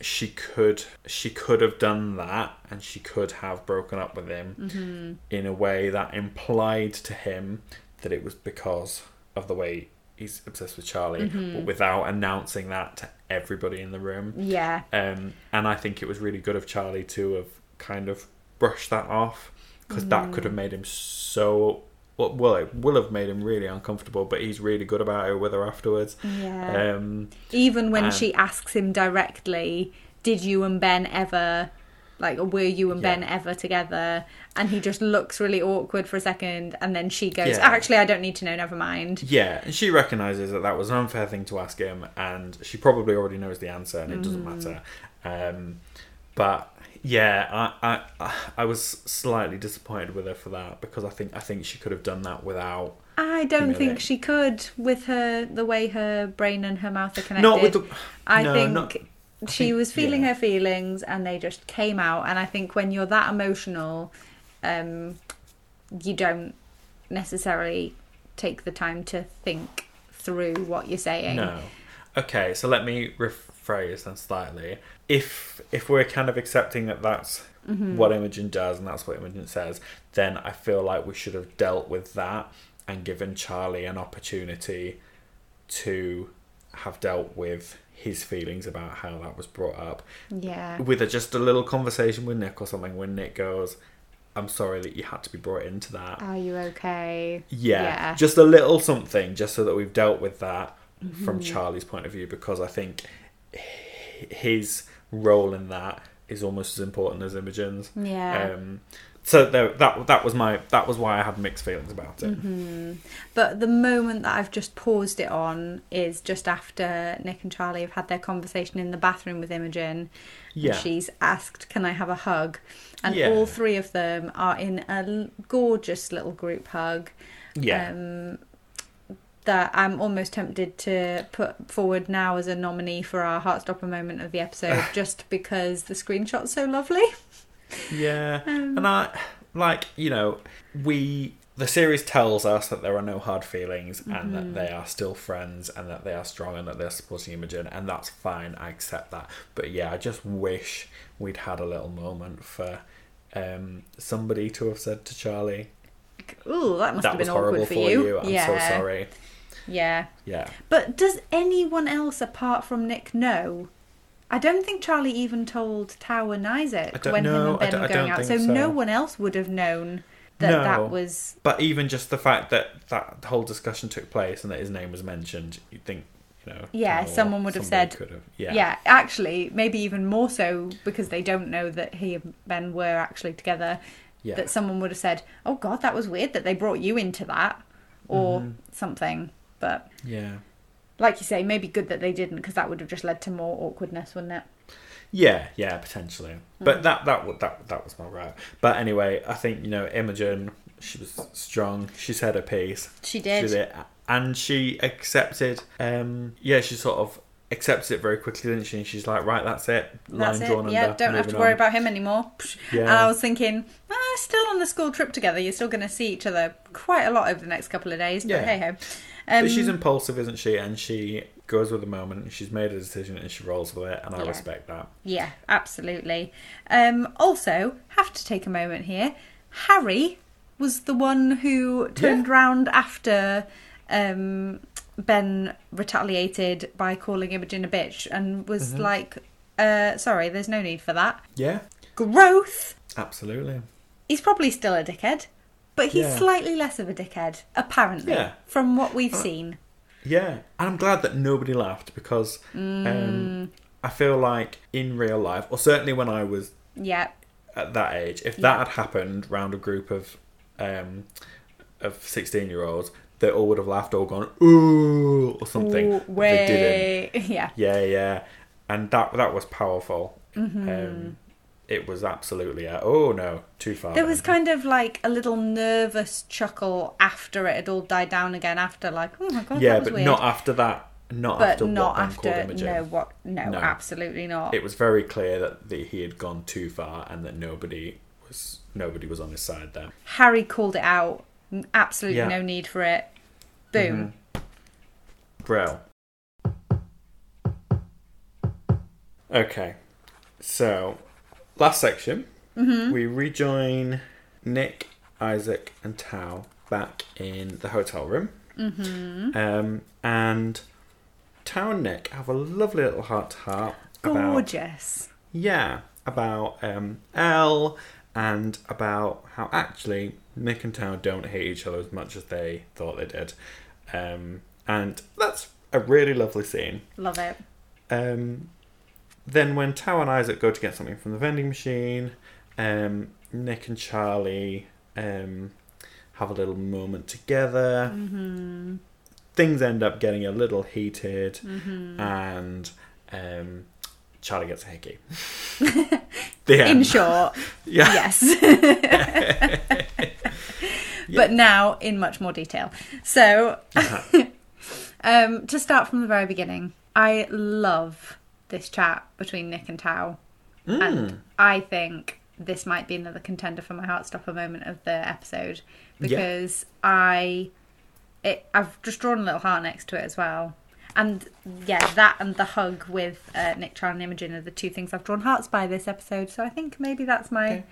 she could she could have done that, and she could have broken up with him Mm-hmm. in a way that implied to him that it was because of the way he's obsessed with Charlie, Mm-hmm. but without announcing that to everybody in the room. yeah. Um, and I think it was really good of Charlie to have kind of brushed that off because that could have made him so. Well, well, it will have made him really uncomfortable, but he's really good about it with her afterwards. Yeah. Um, Even when and- she asks him directly, "Did you and Ben ever, like, were you and Ben ever together?" And he just looks really awkward for a second, and then she goes, Yeah. "Actually, I don't need to know. Never mind." yeah, and she recognizes that that was an unfair thing to ask him, and she probably already knows the answer, and it doesn't matter. Um, but yeah, I, I I was slightly disappointed with her for that because I think I think she could have done that without I don't think she could with her the way her brain and her mouth are connected. not with the. I no, think not- she think- was feeling yeah. her feelings and they just came out. And I think when you're that emotional, um, you don't necessarily take the time to think through what you're saying. No. Okay, so let me rephrase then slightly. If if we're kind of accepting that that's Mm-hmm. what Imogen does and that's what Imogen says, then I feel like we should have dealt with that and given Charlie an opportunity to have dealt with his feelings about how that was brought up Yeah. with a, just a little conversation with Nick or something when Nick goes, "I'm sorry that you had to be brought into that." Are you okay? Yeah, Yeah. just a little something, just so that we've dealt with that from Mm-hmm. Charlie's point of view, because I think his role in that is almost as important as Imogen's. Yeah. Um, so there, that that was my that was why I had mixed feelings about it. Mm-hmm. But the moment that I've just paused it on is just after Nick and Charlie have had their conversation in the bathroom with Imogen. Yeah. She's asked, Can I have a hug? And Yeah. all three of them are in a gorgeous little group hug. Yeah, Um, that I'm almost tempted to put forward now as a nominee for our Heartstopper moment of the episode just because the screenshot's so lovely. yeah, um, and I like you know we the series tells us that there are no hard feelings and Mm-hmm. that they are still friends and that they are strong and that they're supporting Imogen and that's fine. I accept that. But yeah, I just wish we'd had a little moment for um, somebody to have said to Charlie, Ooh, that must "That have was been horrible awkward for for you. you. I'm yeah. so sorry." Yeah. Yeah, But does anyone else apart from Nick know? I don't think Charlie even told Tao and Isaac when him and Ben were going out, so, so. no one else would have known that No. that was. but even just the fact that that whole discussion took place and that his name was mentioned, you'd think, you know, Yeah, someone would have said- have. Yeah. Yeah, actually, maybe even more so because they don't know that he and Ben were actually together. yeah. That someone would have said, "Oh God, that was weird that they brought you into that," or Mm-hmm. something. But yeah. like you say, maybe good that they didn't because that would have just led to more awkwardness, wouldn't it? Yeah, yeah, potentially. But that that wa- that that was my right. But anyway, I think you know Imogen. She was strong. She said her piece. She She did. did it, and she accepted. Um, yeah, she sort of accepts it very quickly, didn't she? And she's like, right, that's it. Line That's drawn it. Yeah, under. don't have to worry on. about him anymore. Yeah. And I was thinking, ah, still on the school trip together. You're still going to see each other quite a lot over the next couple of days. But Yeah. hey ho. Um, but she's impulsive, isn't she? And she goes with the moment. She's made a decision and she rolls with it, and I Yeah. respect that. Yeah, absolutely. Um, also, have to take a moment here. Harry was the one who turned Yeah. round after um, Ben retaliated by calling Imogen a bitch and was Mm-hmm. like, uh, sorry, there's no need for that. Yeah, Growth! absolutely. He's probably still a dickhead, but he's Yeah. slightly less of a dickhead, apparently, Yeah. from what we've Uh, seen. Yeah, and I'm glad that nobody laughed because Mm. um, I feel like in real life, or certainly when I was Yeah, at that age, if Yeah. that had happened round a group of um, of sixteen year olds, they all would have laughed or gone ooh or something. Ooh, but They didn't. Yeah. Yeah, yeah, and that that was powerful. Mm-hmm. Um, it was absolutely a, oh no, too far. There was kind of like a little nervous chuckle after it had all died down again. After like, oh my god, yeah, but weird. not after that. Not but after not after. No, what? No, No. absolutely not. It was very clear that the, he had gone too far and that nobody was nobody was on his side there. Harry called it out. Absolutely Yeah. no need for it. Boom. Mm-hmm. Brill. Okay, so last section, Mm-hmm. we rejoin Nick, Isaac, and Tao back in the hotel room. Mm-hmm. Um, and Tao and Nick have a lovely little heart to heart about Gorgeous. yeah about um, Elle and about how actually Nick and Tao don't hate each other as much as they thought they did, um, and that's a really lovely scene. Love it. Um, then when Tao and Isaac go to get something from the vending machine, um, Nick and Charlie um, have a little moment together. Mm-hmm. Things end up getting a little heated, Mm-hmm. and um, Charlie gets a hickey. the In short, yeah. yes. But now in much more detail. So, Uh-huh. um, to start from the very beginning, I love this chat between Nick and Tao. Mm. And I think this might be another contender for my heartstopper moment of the episode Yeah. because I, it, I've just drawn a little heart next to it as well. And yeah, that and the hug with uh, Nick, Charlie, and Imogen are the two things I've drawn hearts by this episode. So I think maybe that's my Okay.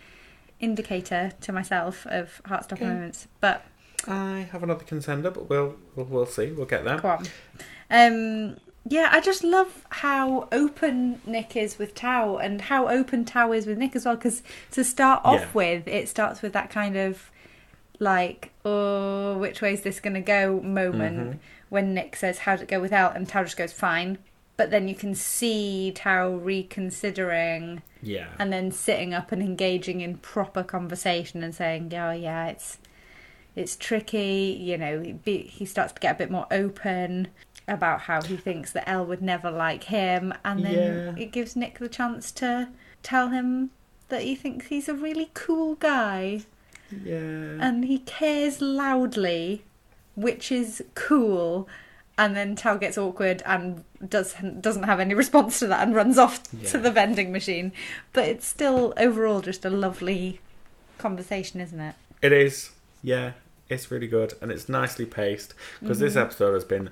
indicator to myself of heartstopper Okay. moments. But I have another contender, but we'll we'll, we'll see. We'll get there. Go on. Um, yeah, I just love how open Nick is with Tao and how open Tao is with Nick as well. Because to start off Yeah. with, it starts with that kind of like, oh, which way is this going to go moment Mhm. when Nick says, How'd it go without? And Tao just goes, Fine. But then you can see Tao reconsidering Yeah. and then sitting up and engaging in proper conversation and saying, oh, yeah, it's it's tricky." You know, he starts to get a bit more open about how he thinks that Elle would never like him, and then Yeah. it gives Nick the chance to tell him that he thinks he's a really cool guy yeah. and he cares loudly, which is cool. And then Tao gets awkward and does doesn't have any response to that and runs off to the vending machine. But it's still overall just a lovely conversation, isn't it? It is. Yeah, it's really good and it's nicely paced because this Mm-hmm. episode has been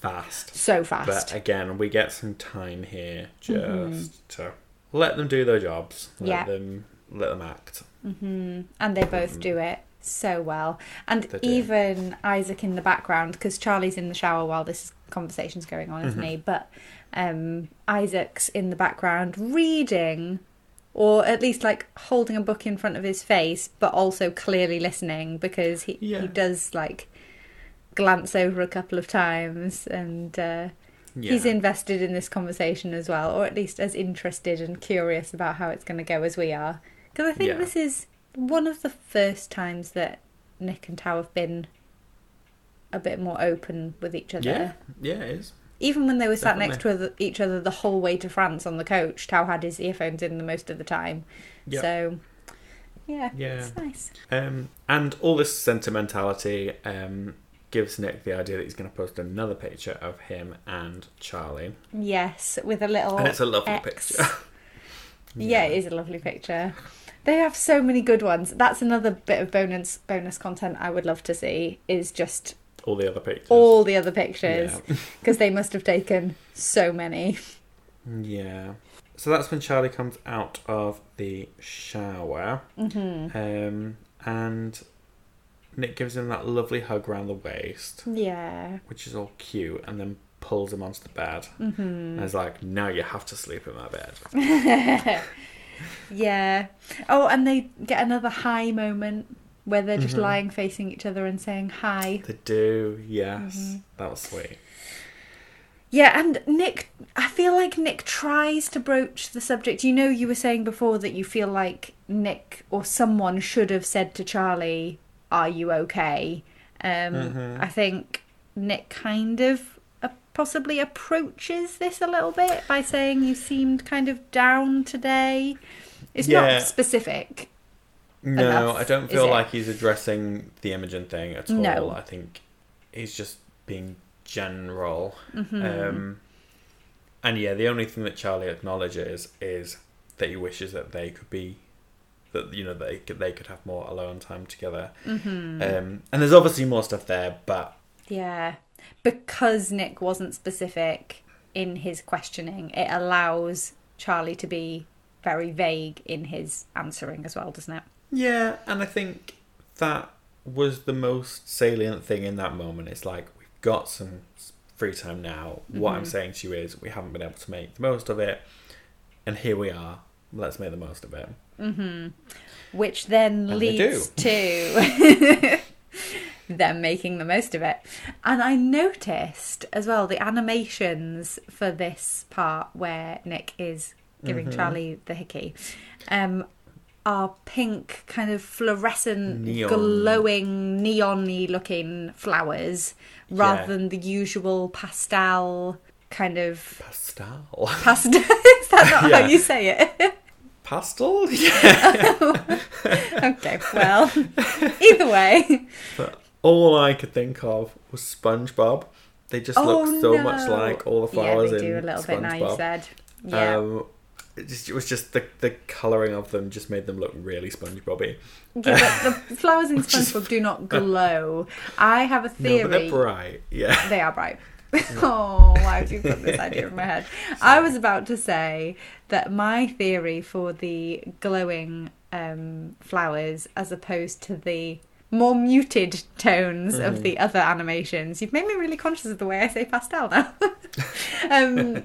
fast. So fast. But again, we get some time here just to let them do their jobs. Let Mm-hmm. Yeah. them let them act. hmm And they both do it so well. And even Isaac in the background, because Charlie's in the shower while this conversation's going on, isn't Mm-hmm. he? But um, Isaac's in the background reading, or at least like holding a book in front of his face, but also clearly listening because he, Yeah. he does like glance over a couple of times and. Uh, Yeah. He's invested in this conversation as well, or at least as interested and curious about how it's going to go as we are. Because I think Yeah. this is one of the first times that Nick and Tao have been a bit more open with each other. Yeah, yeah, it is. Even when they were sat next to other, each other the whole way to France on the coach, Tao had his earphones in the most of the time. Yep. So, yeah, Yeah. it's nice. Um, and all this sentimentality um, gives Nick the idea that he's going to post another picture of him and Charlie, Yes, with a little. and it's a lovely X. picture. Yeah, it is a lovely picture. They have so many good ones. That's another bit of bonus bonus content I would love to see is just All the other pictures. all the other pictures Yeah. because they must have taken so many. Yeah. So that's when Charlie comes out of the shower. Mm-hmm. Um, and Nick gives him that lovely hug around the waist, Yeah. which is all cute, and then pulls him onto the bed. Mm-hmm. And is like, now you have to sleep in my bed. Yeah. Oh, and they get another high moment where they're just Mhm. lying facing each other and saying hi. They do, yes. Mm-hmm. That was sweet. Yeah, and Nick, I feel like Nick tries to broach the subject. You know, you were saying before that you feel like Nick or someone should have said to Charlie, Are you okay? Um, Mhm. I think Nick kind of possibly approaches this a little bit by saying, You seemed kind of down today. It's Yeah. not specific. No, enough, I don't feel like he's addressing the Imogen thing at all. No. I think he's just being general. Mm-hmm. Um, and yeah, the only thing that Charlie acknowledges is that he wishes that they could be, that you know they could they could have more alone time together. Mm-hmm. Um, and there's obviously more stuff there, but Yeah. Because Nick wasn't specific in his questioning, it allows Charlie to be very vague in his answering as well, doesn't it? yeah, and I think that was the most salient thing in that moment. It's like we've got some free time now. What I'm Mhm. saying to you is we haven't been able to make the most of it, and here we are. Let's make the most of it. Mm-hmm. Which then And leads to them making the most of it. And I noticed as well the animations for this part where Nick is giving Mhm. Charlie the hickey um, are pink, kind of fluorescent, Neon. glowing, neon-y looking flowers rather Yeah. than the usual pastel kind of Pastel. pastel. is that not Yeah. how you say it? Pastel? Yeah. okay, well, either way. But all I could think of was SpongeBob. They just oh, look so no. much like all the Yeah, flowers they do in a little bit now. You SpongeBob. said, yeah, Um, it, just, it was just the the colouring of them just made them look really SpongeBobby. yeah. But the flowers in SpongeBob do not glow. I have a No, theory. but they're bright. Yeah. They are bright. oh, why have you put this idea in my head? I was about to say that my theory for the glowing um, flowers, as opposed to the more muted tones of Mhm. the other animations, you've made me really conscious of the way I say pastel now. um,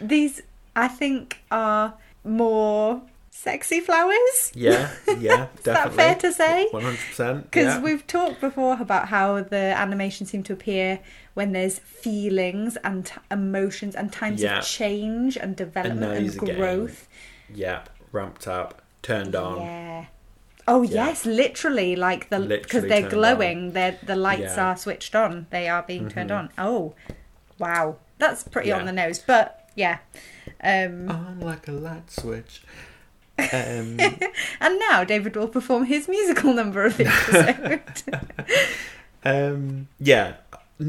these, I think, are more sexy flowers. Yeah, yeah, definitely. Is that fair to say? One hundred percent. Because we've talked before about how the animation seemed to appear when there's feelings and t- emotions and times Yeah. of change and development and, these again. growth. yeah, ramped up, turned on. Yeah. Oh Yeah. yes, literally like the because they're glowing, they're, the lights Yeah. are switched on. They are being turned Mhm. on. Oh, wow, that's pretty on the nose. But yeah, um, On like a light switch. Um, and now David will perform his musical number of the episode. um, yeah,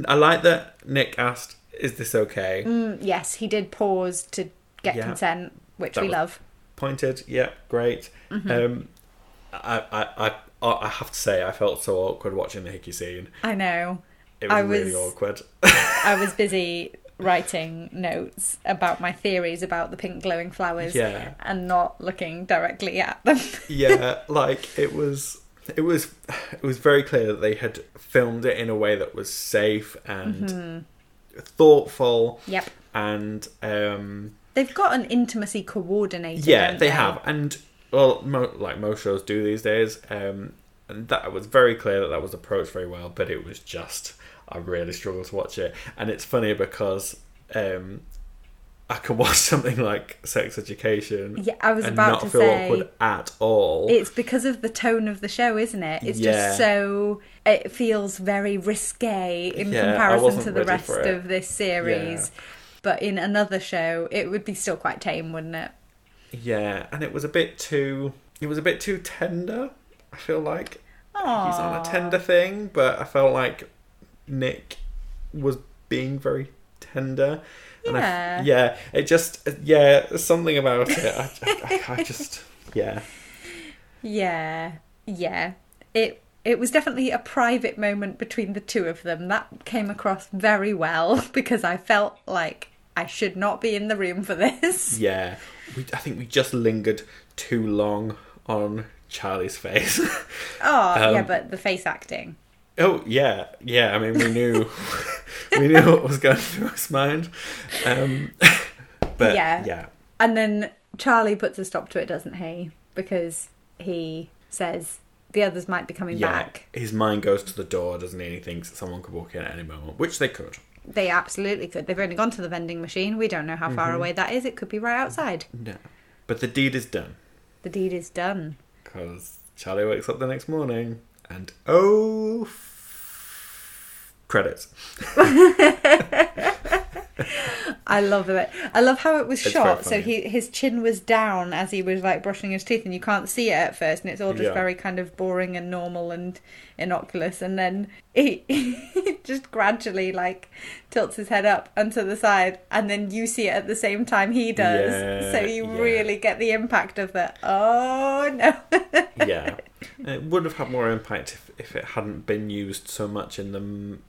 I like that Nick asked, "Is this okay?" mm, yes, he did pause to get Yeah. consent, which we love. Pointed, yeah, great. Mm-hmm. Um, I, I, I, I have to say, I felt so awkward watching the Hickey scene. I know. It was, I really awkward. I was busy writing notes about my theories about the pink glowing flowers yeah, and not looking directly at them. yeah, like it was. It was, it was very clear that they had filmed it in a way that was safe and Mm-hmm. thoughtful, yep. and um, They've got an intimacy coordinator. yeah, don't they have, and well, mo- like most shows do these days. Um, and that was very clear that that was approached very well, but it was just I really struggled to watch it, and it's funny because um, I can watch something like Sex Education Yeah, I was and about not to feel say awkward at all. it's because of the tone of the show, isn't it? It's Yeah. just so it feels very risque in Yeah, comparison to the rest of this series. But in another show, it would be still quite tame, wouldn't it? yeah, and it was a bit too. It was a bit too tender. I feel like Aww. he's on a tender thing, but I felt like Nick was being very tender. And Yeah. f- yeah, it just yeah, there's something about it. I, I, I just yeah, Yeah, yeah. It it was definitely a private moment between the two of them. That came across very well because I felt like I should not be in the room for this. Yeah, we, I think we just lingered too long on Charlie's face. Oh, yeah, Um, but the face acting. Oh yeah, yeah. I mean, we knew we knew what was going through his mind. Um, but Yeah. yeah, And then Charlie puts a stop to it, doesn't he? Because he says the others might be coming yeah. back. His mind goes to the door, doesn't he? And he thinks someone could walk in at any moment, which they could. They absolutely could. They've only gone to the vending machine. We don't know how Mm-hmm. far away that is. It could be right outside. No, but the deed is done. The deed is done. Because Charlie wakes up the next morning and oh, f- credits. I love it. I love how it was It's shot. So he his chin was down as he was like brushing his teeth, and you can't see it at first, and it's all just Yeah. very kind of boring and normal and innocuous. And then he, he just gradually like tilts his head up and to the side, and then you see it at the same time he does. Yeah, so you yeah. really get the impact of the oh no. yeah, it would have had more impact if, if it hadn't been used so much in the m-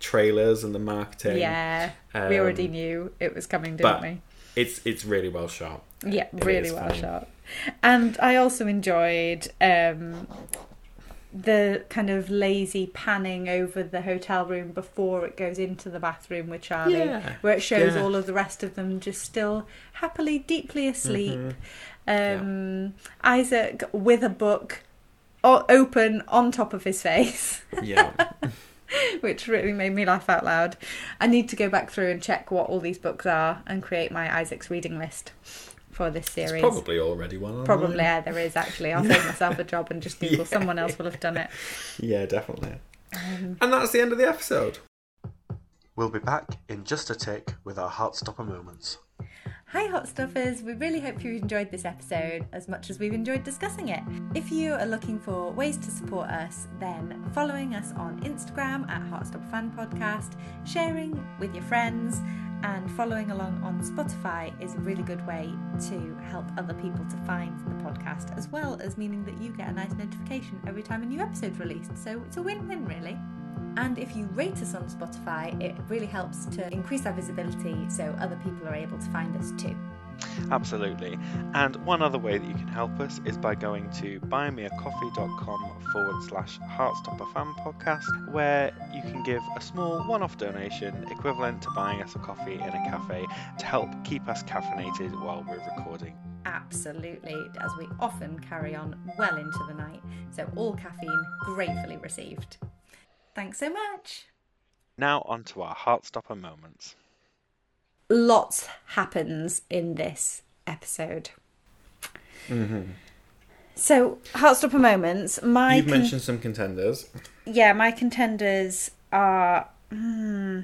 trailers and the marketing. yeah, we Um, already knew it was coming, didn't we? It's it's really well shot. Yeah, It really well funny. shot. And I also enjoyed um, the kind of lazy panning over the hotel room before it goes into the bathroom with Charlie, Yeah, where it shows yeah. all of the rest of them just still happily, deeply asleep. Mhm. Um, Isaac with a book open on top of his face. Yeah, which really made me laugh out loud. I need to go back through and check what all these books are and create my Isaac's reading list for this there's series. probably already one. online. Probably, yeah, there is actually. I'll save myself a job and just Google. Yeah. Someone else will have done it. Yeah, definitely. Um, And that's the end of the episode. We'll be back in just a tick with our Heartstopper moments. Hi, Hot Stuffers! We really hope you enjoyed this episode as much as we've enjoyed discussing it. If you are looking for ways to support us, then following us on Instagram at Heartstopper Fan Podcast, sharing with your friends, and following along on Spotify is a really good way to help other people to find the podcast, as well as meaning that you get a nice notification every time a new episode's released. So it's a win win, really. And if you rate us on Spotify, it really helps to increase our visibility so other people are able to find us too. Absolutely. And one other way that you can help us is by going to buymeacoffee.com forward slash Heartstopper Fan Podcast, where you can give a small one off donation equivalent to buying us a coffee in a cafe to help keep us caffeinated while we're recording. Absolutely, as we often carry on well into the night, so all caffeine gratefully received. Thanks so much. Now, on to our Heartstopper moments. Lots happens in this episode. Mm-hmm. So, Heartstopper moments. My You've con- mentioned some contenders. yeah, my contenders are hmm,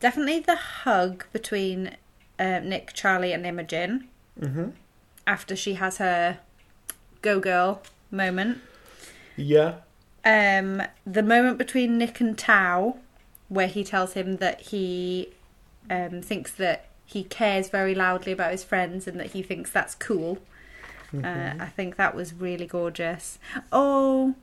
definitely the hug between uh, Nick, Charlie, and Imogen Mm-hmm. after she has her go girl moment. Yeah. Um, the moment between Nick and Tao, where he tells him that he um, thinks that he cares very loudly about his friends and that he thinks that's cool. Uh, I think that was really gorgeous. Oh,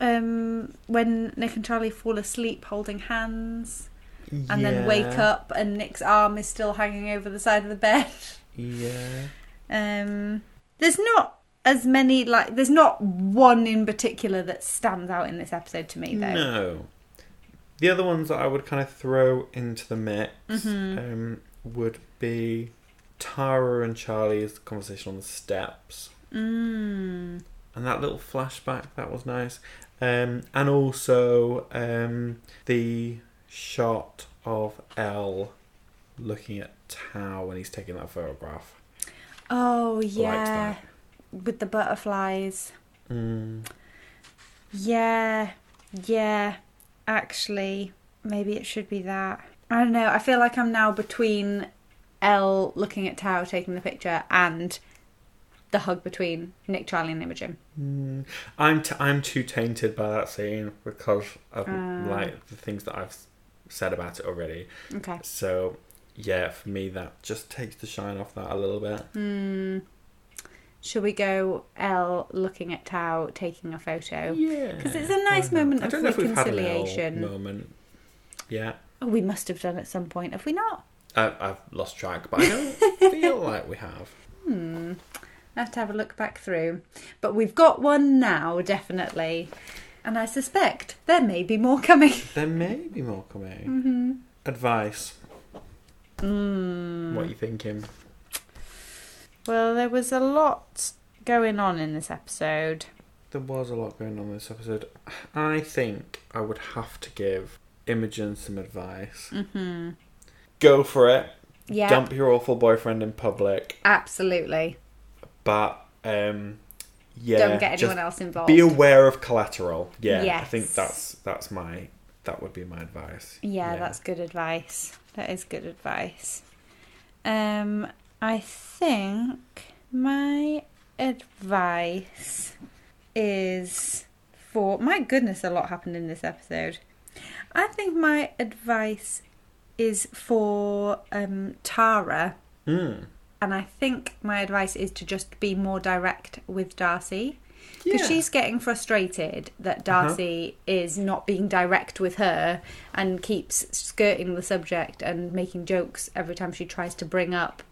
um, when Nick and Charlie fall asleep holding hands and then wake up and Nick's arm is still hanging over the side of the bed. Yeah. Um, there's not as many like there's not one in particular that stands out in this episode to me though. No. The other ones that I would kind of throw into the mix Mm-hmm. um, would be Tara and Charlie's conversation on the steps. Mm. And that little flashback, that was nice. Um, and also um, the shot of Elle looking at Tao when he's taking that photograph. Oh yeah. With the butterflies. Mm. Yeah, yeah. Actually, maybe it should be that. I don't know. I feel like I'm now between Elle looking at Tao taking the picture and the hug between Nick, Charlie, and Imogen. Mm. I'm t- I'm too tainted by that scene because of Ah. like the things that I've said about it already. Okay. So yeah, for me that just takes the shine off that a little bit. Hmm. Shall we go Elle looking at Tao taking a photo? Yeah. Because it's a nice moment I of don't know if we've had an Elle reconciliation. moment. Yeah. Oh, we must have done at some point, have we not? I, I've lost track, but I don't feel like we have. I have to have a look back through. But we've got one now, definitely. And I suspect there may be more coming. There may be more coming. Mm-hmm. Advice. Mm. What are you thinking? Well, there was a lot going on in this episode. There was a lot going on in this episode. I think I would have to give Imogen some advice. Mm-hmm. Go for it. Yeah, Dump your awful boyfriend in public. absolutely. But um yeah, Don't get anyone else involved. Be aware of collateral. Yeah, Yes. I think that's that's my that would be my advice. Yeah, that's good advice. That is good advice. Um, I think my advice is for my goodness, a lot happened in this episode. I think my advice is for um, Tara, Mm. and I think my advice is to just be more direct with Darcy. Because Yeah. she's getting frustrated that Darcy is not being direct with her and keeps skirting the subject and making jokes every time she tries to bring up,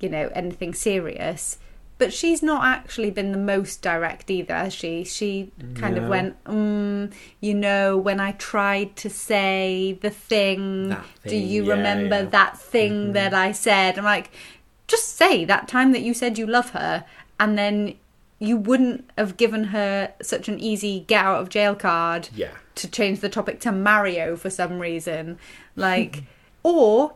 you know, anything serious. But she's not actually been the most direct either, has she? She kind of went, mm, you know, when I tried to say the thing, That do you yeah, remember yeah. that thing Mhm. that I said? I'm like, just say that time that you said you love her and then you wouldn't have given her such an easy get out of jail card Yeah. to change the topic to Mario for some reason. Like, or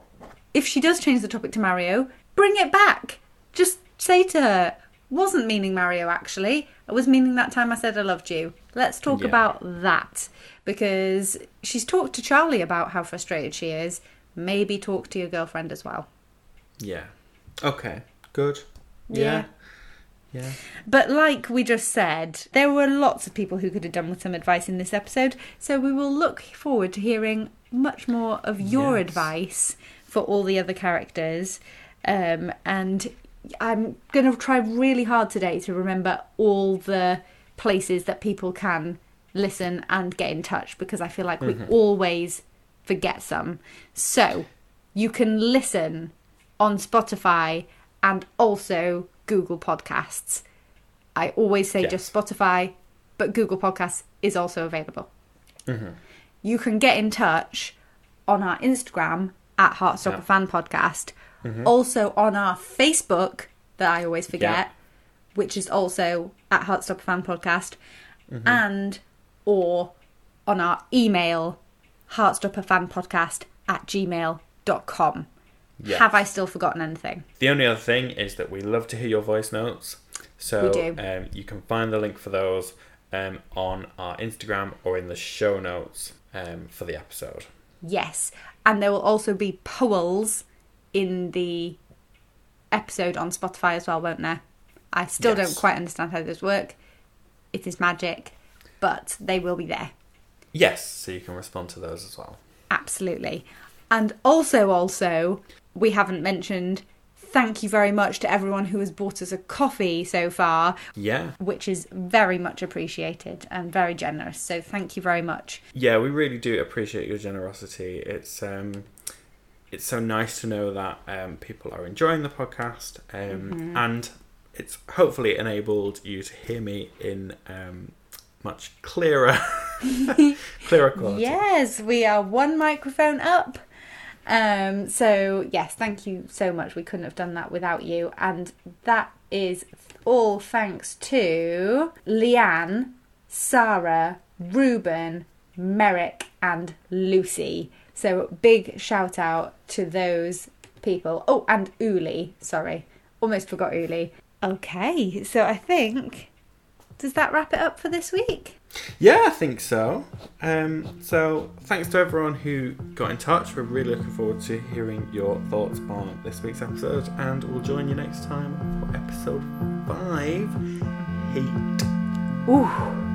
if she does change the topic to Mario, bring it back. Just say to her, wasn't meaning Mario actually. I was meaning that time I said I loved you. Let's talk Yeah. about that. Because she's talked to Charlie about how frustrated she is. Maybe talk to your girlfriend as well. Yeah. Okay. Good. Yeah. Yeah. Yeah. But like we just said, there were lots of people who could have done with some advice in this episode, so we will look forward to hearing much more of your Yes. advice for all the other characters. Um, and I'm going to try really hard today to remember all the places that people can listen and get in touch because I feel like we always forget some. So you can listen on Spotify and also Google Podcasts. I always say Yes. just Spotify, but Google Podcasts is also available. Mm-hmm. You can get in touch on our Instagram at Heartstopper Yeah. Fan Podcast, also on our Facebook that I always forget, which is also at Heartstopper Fan Podcast, and or on our email heartstopperfanpodcast at gmail.com. Yes. Have I still forgotten anything? The only other thing is that we love to hear your voice notes. So We do. Um, you can find the link for those um, on our Instagram or in the show notes um, for the episode. Yes. And there will also be polls in the episode on Spotify as well, won't there? I still Yes. don't quite understand how those work. It is magic, but they will be there. Yes, so you can respond to those as well. Absolutely. And also, also, we haven't mentioned thank you very much to everyone who has bought us a coffee so far, Yeah. which is very much appreciated and very generous. So thank you very much. Yeah, we really do appreciate your generosity. It's um, it's so nice to know that um, people are enjoying the podcast, um, Mm-hmm. and it's hopefully enabled you to hear me in um, much clearer, clearer quality. Yes, we are one microphone up. Um, so yes, thank you so much. We couldn't have done that without you, and that is all thanks to Leanne, Sarah, Ruben, Merrick, and Lucy. So big shout out to those people. Oh, and Uli. Sorry, almost forgot Uli. Okay, so I think does that wrap it up for this week? Yeah, I think so. Um, so thanks to everyone who got in touch. We're really looking forward to hearing your thoughts on this week's episode, and we'll join you next time for episode five. Heat. Ooh.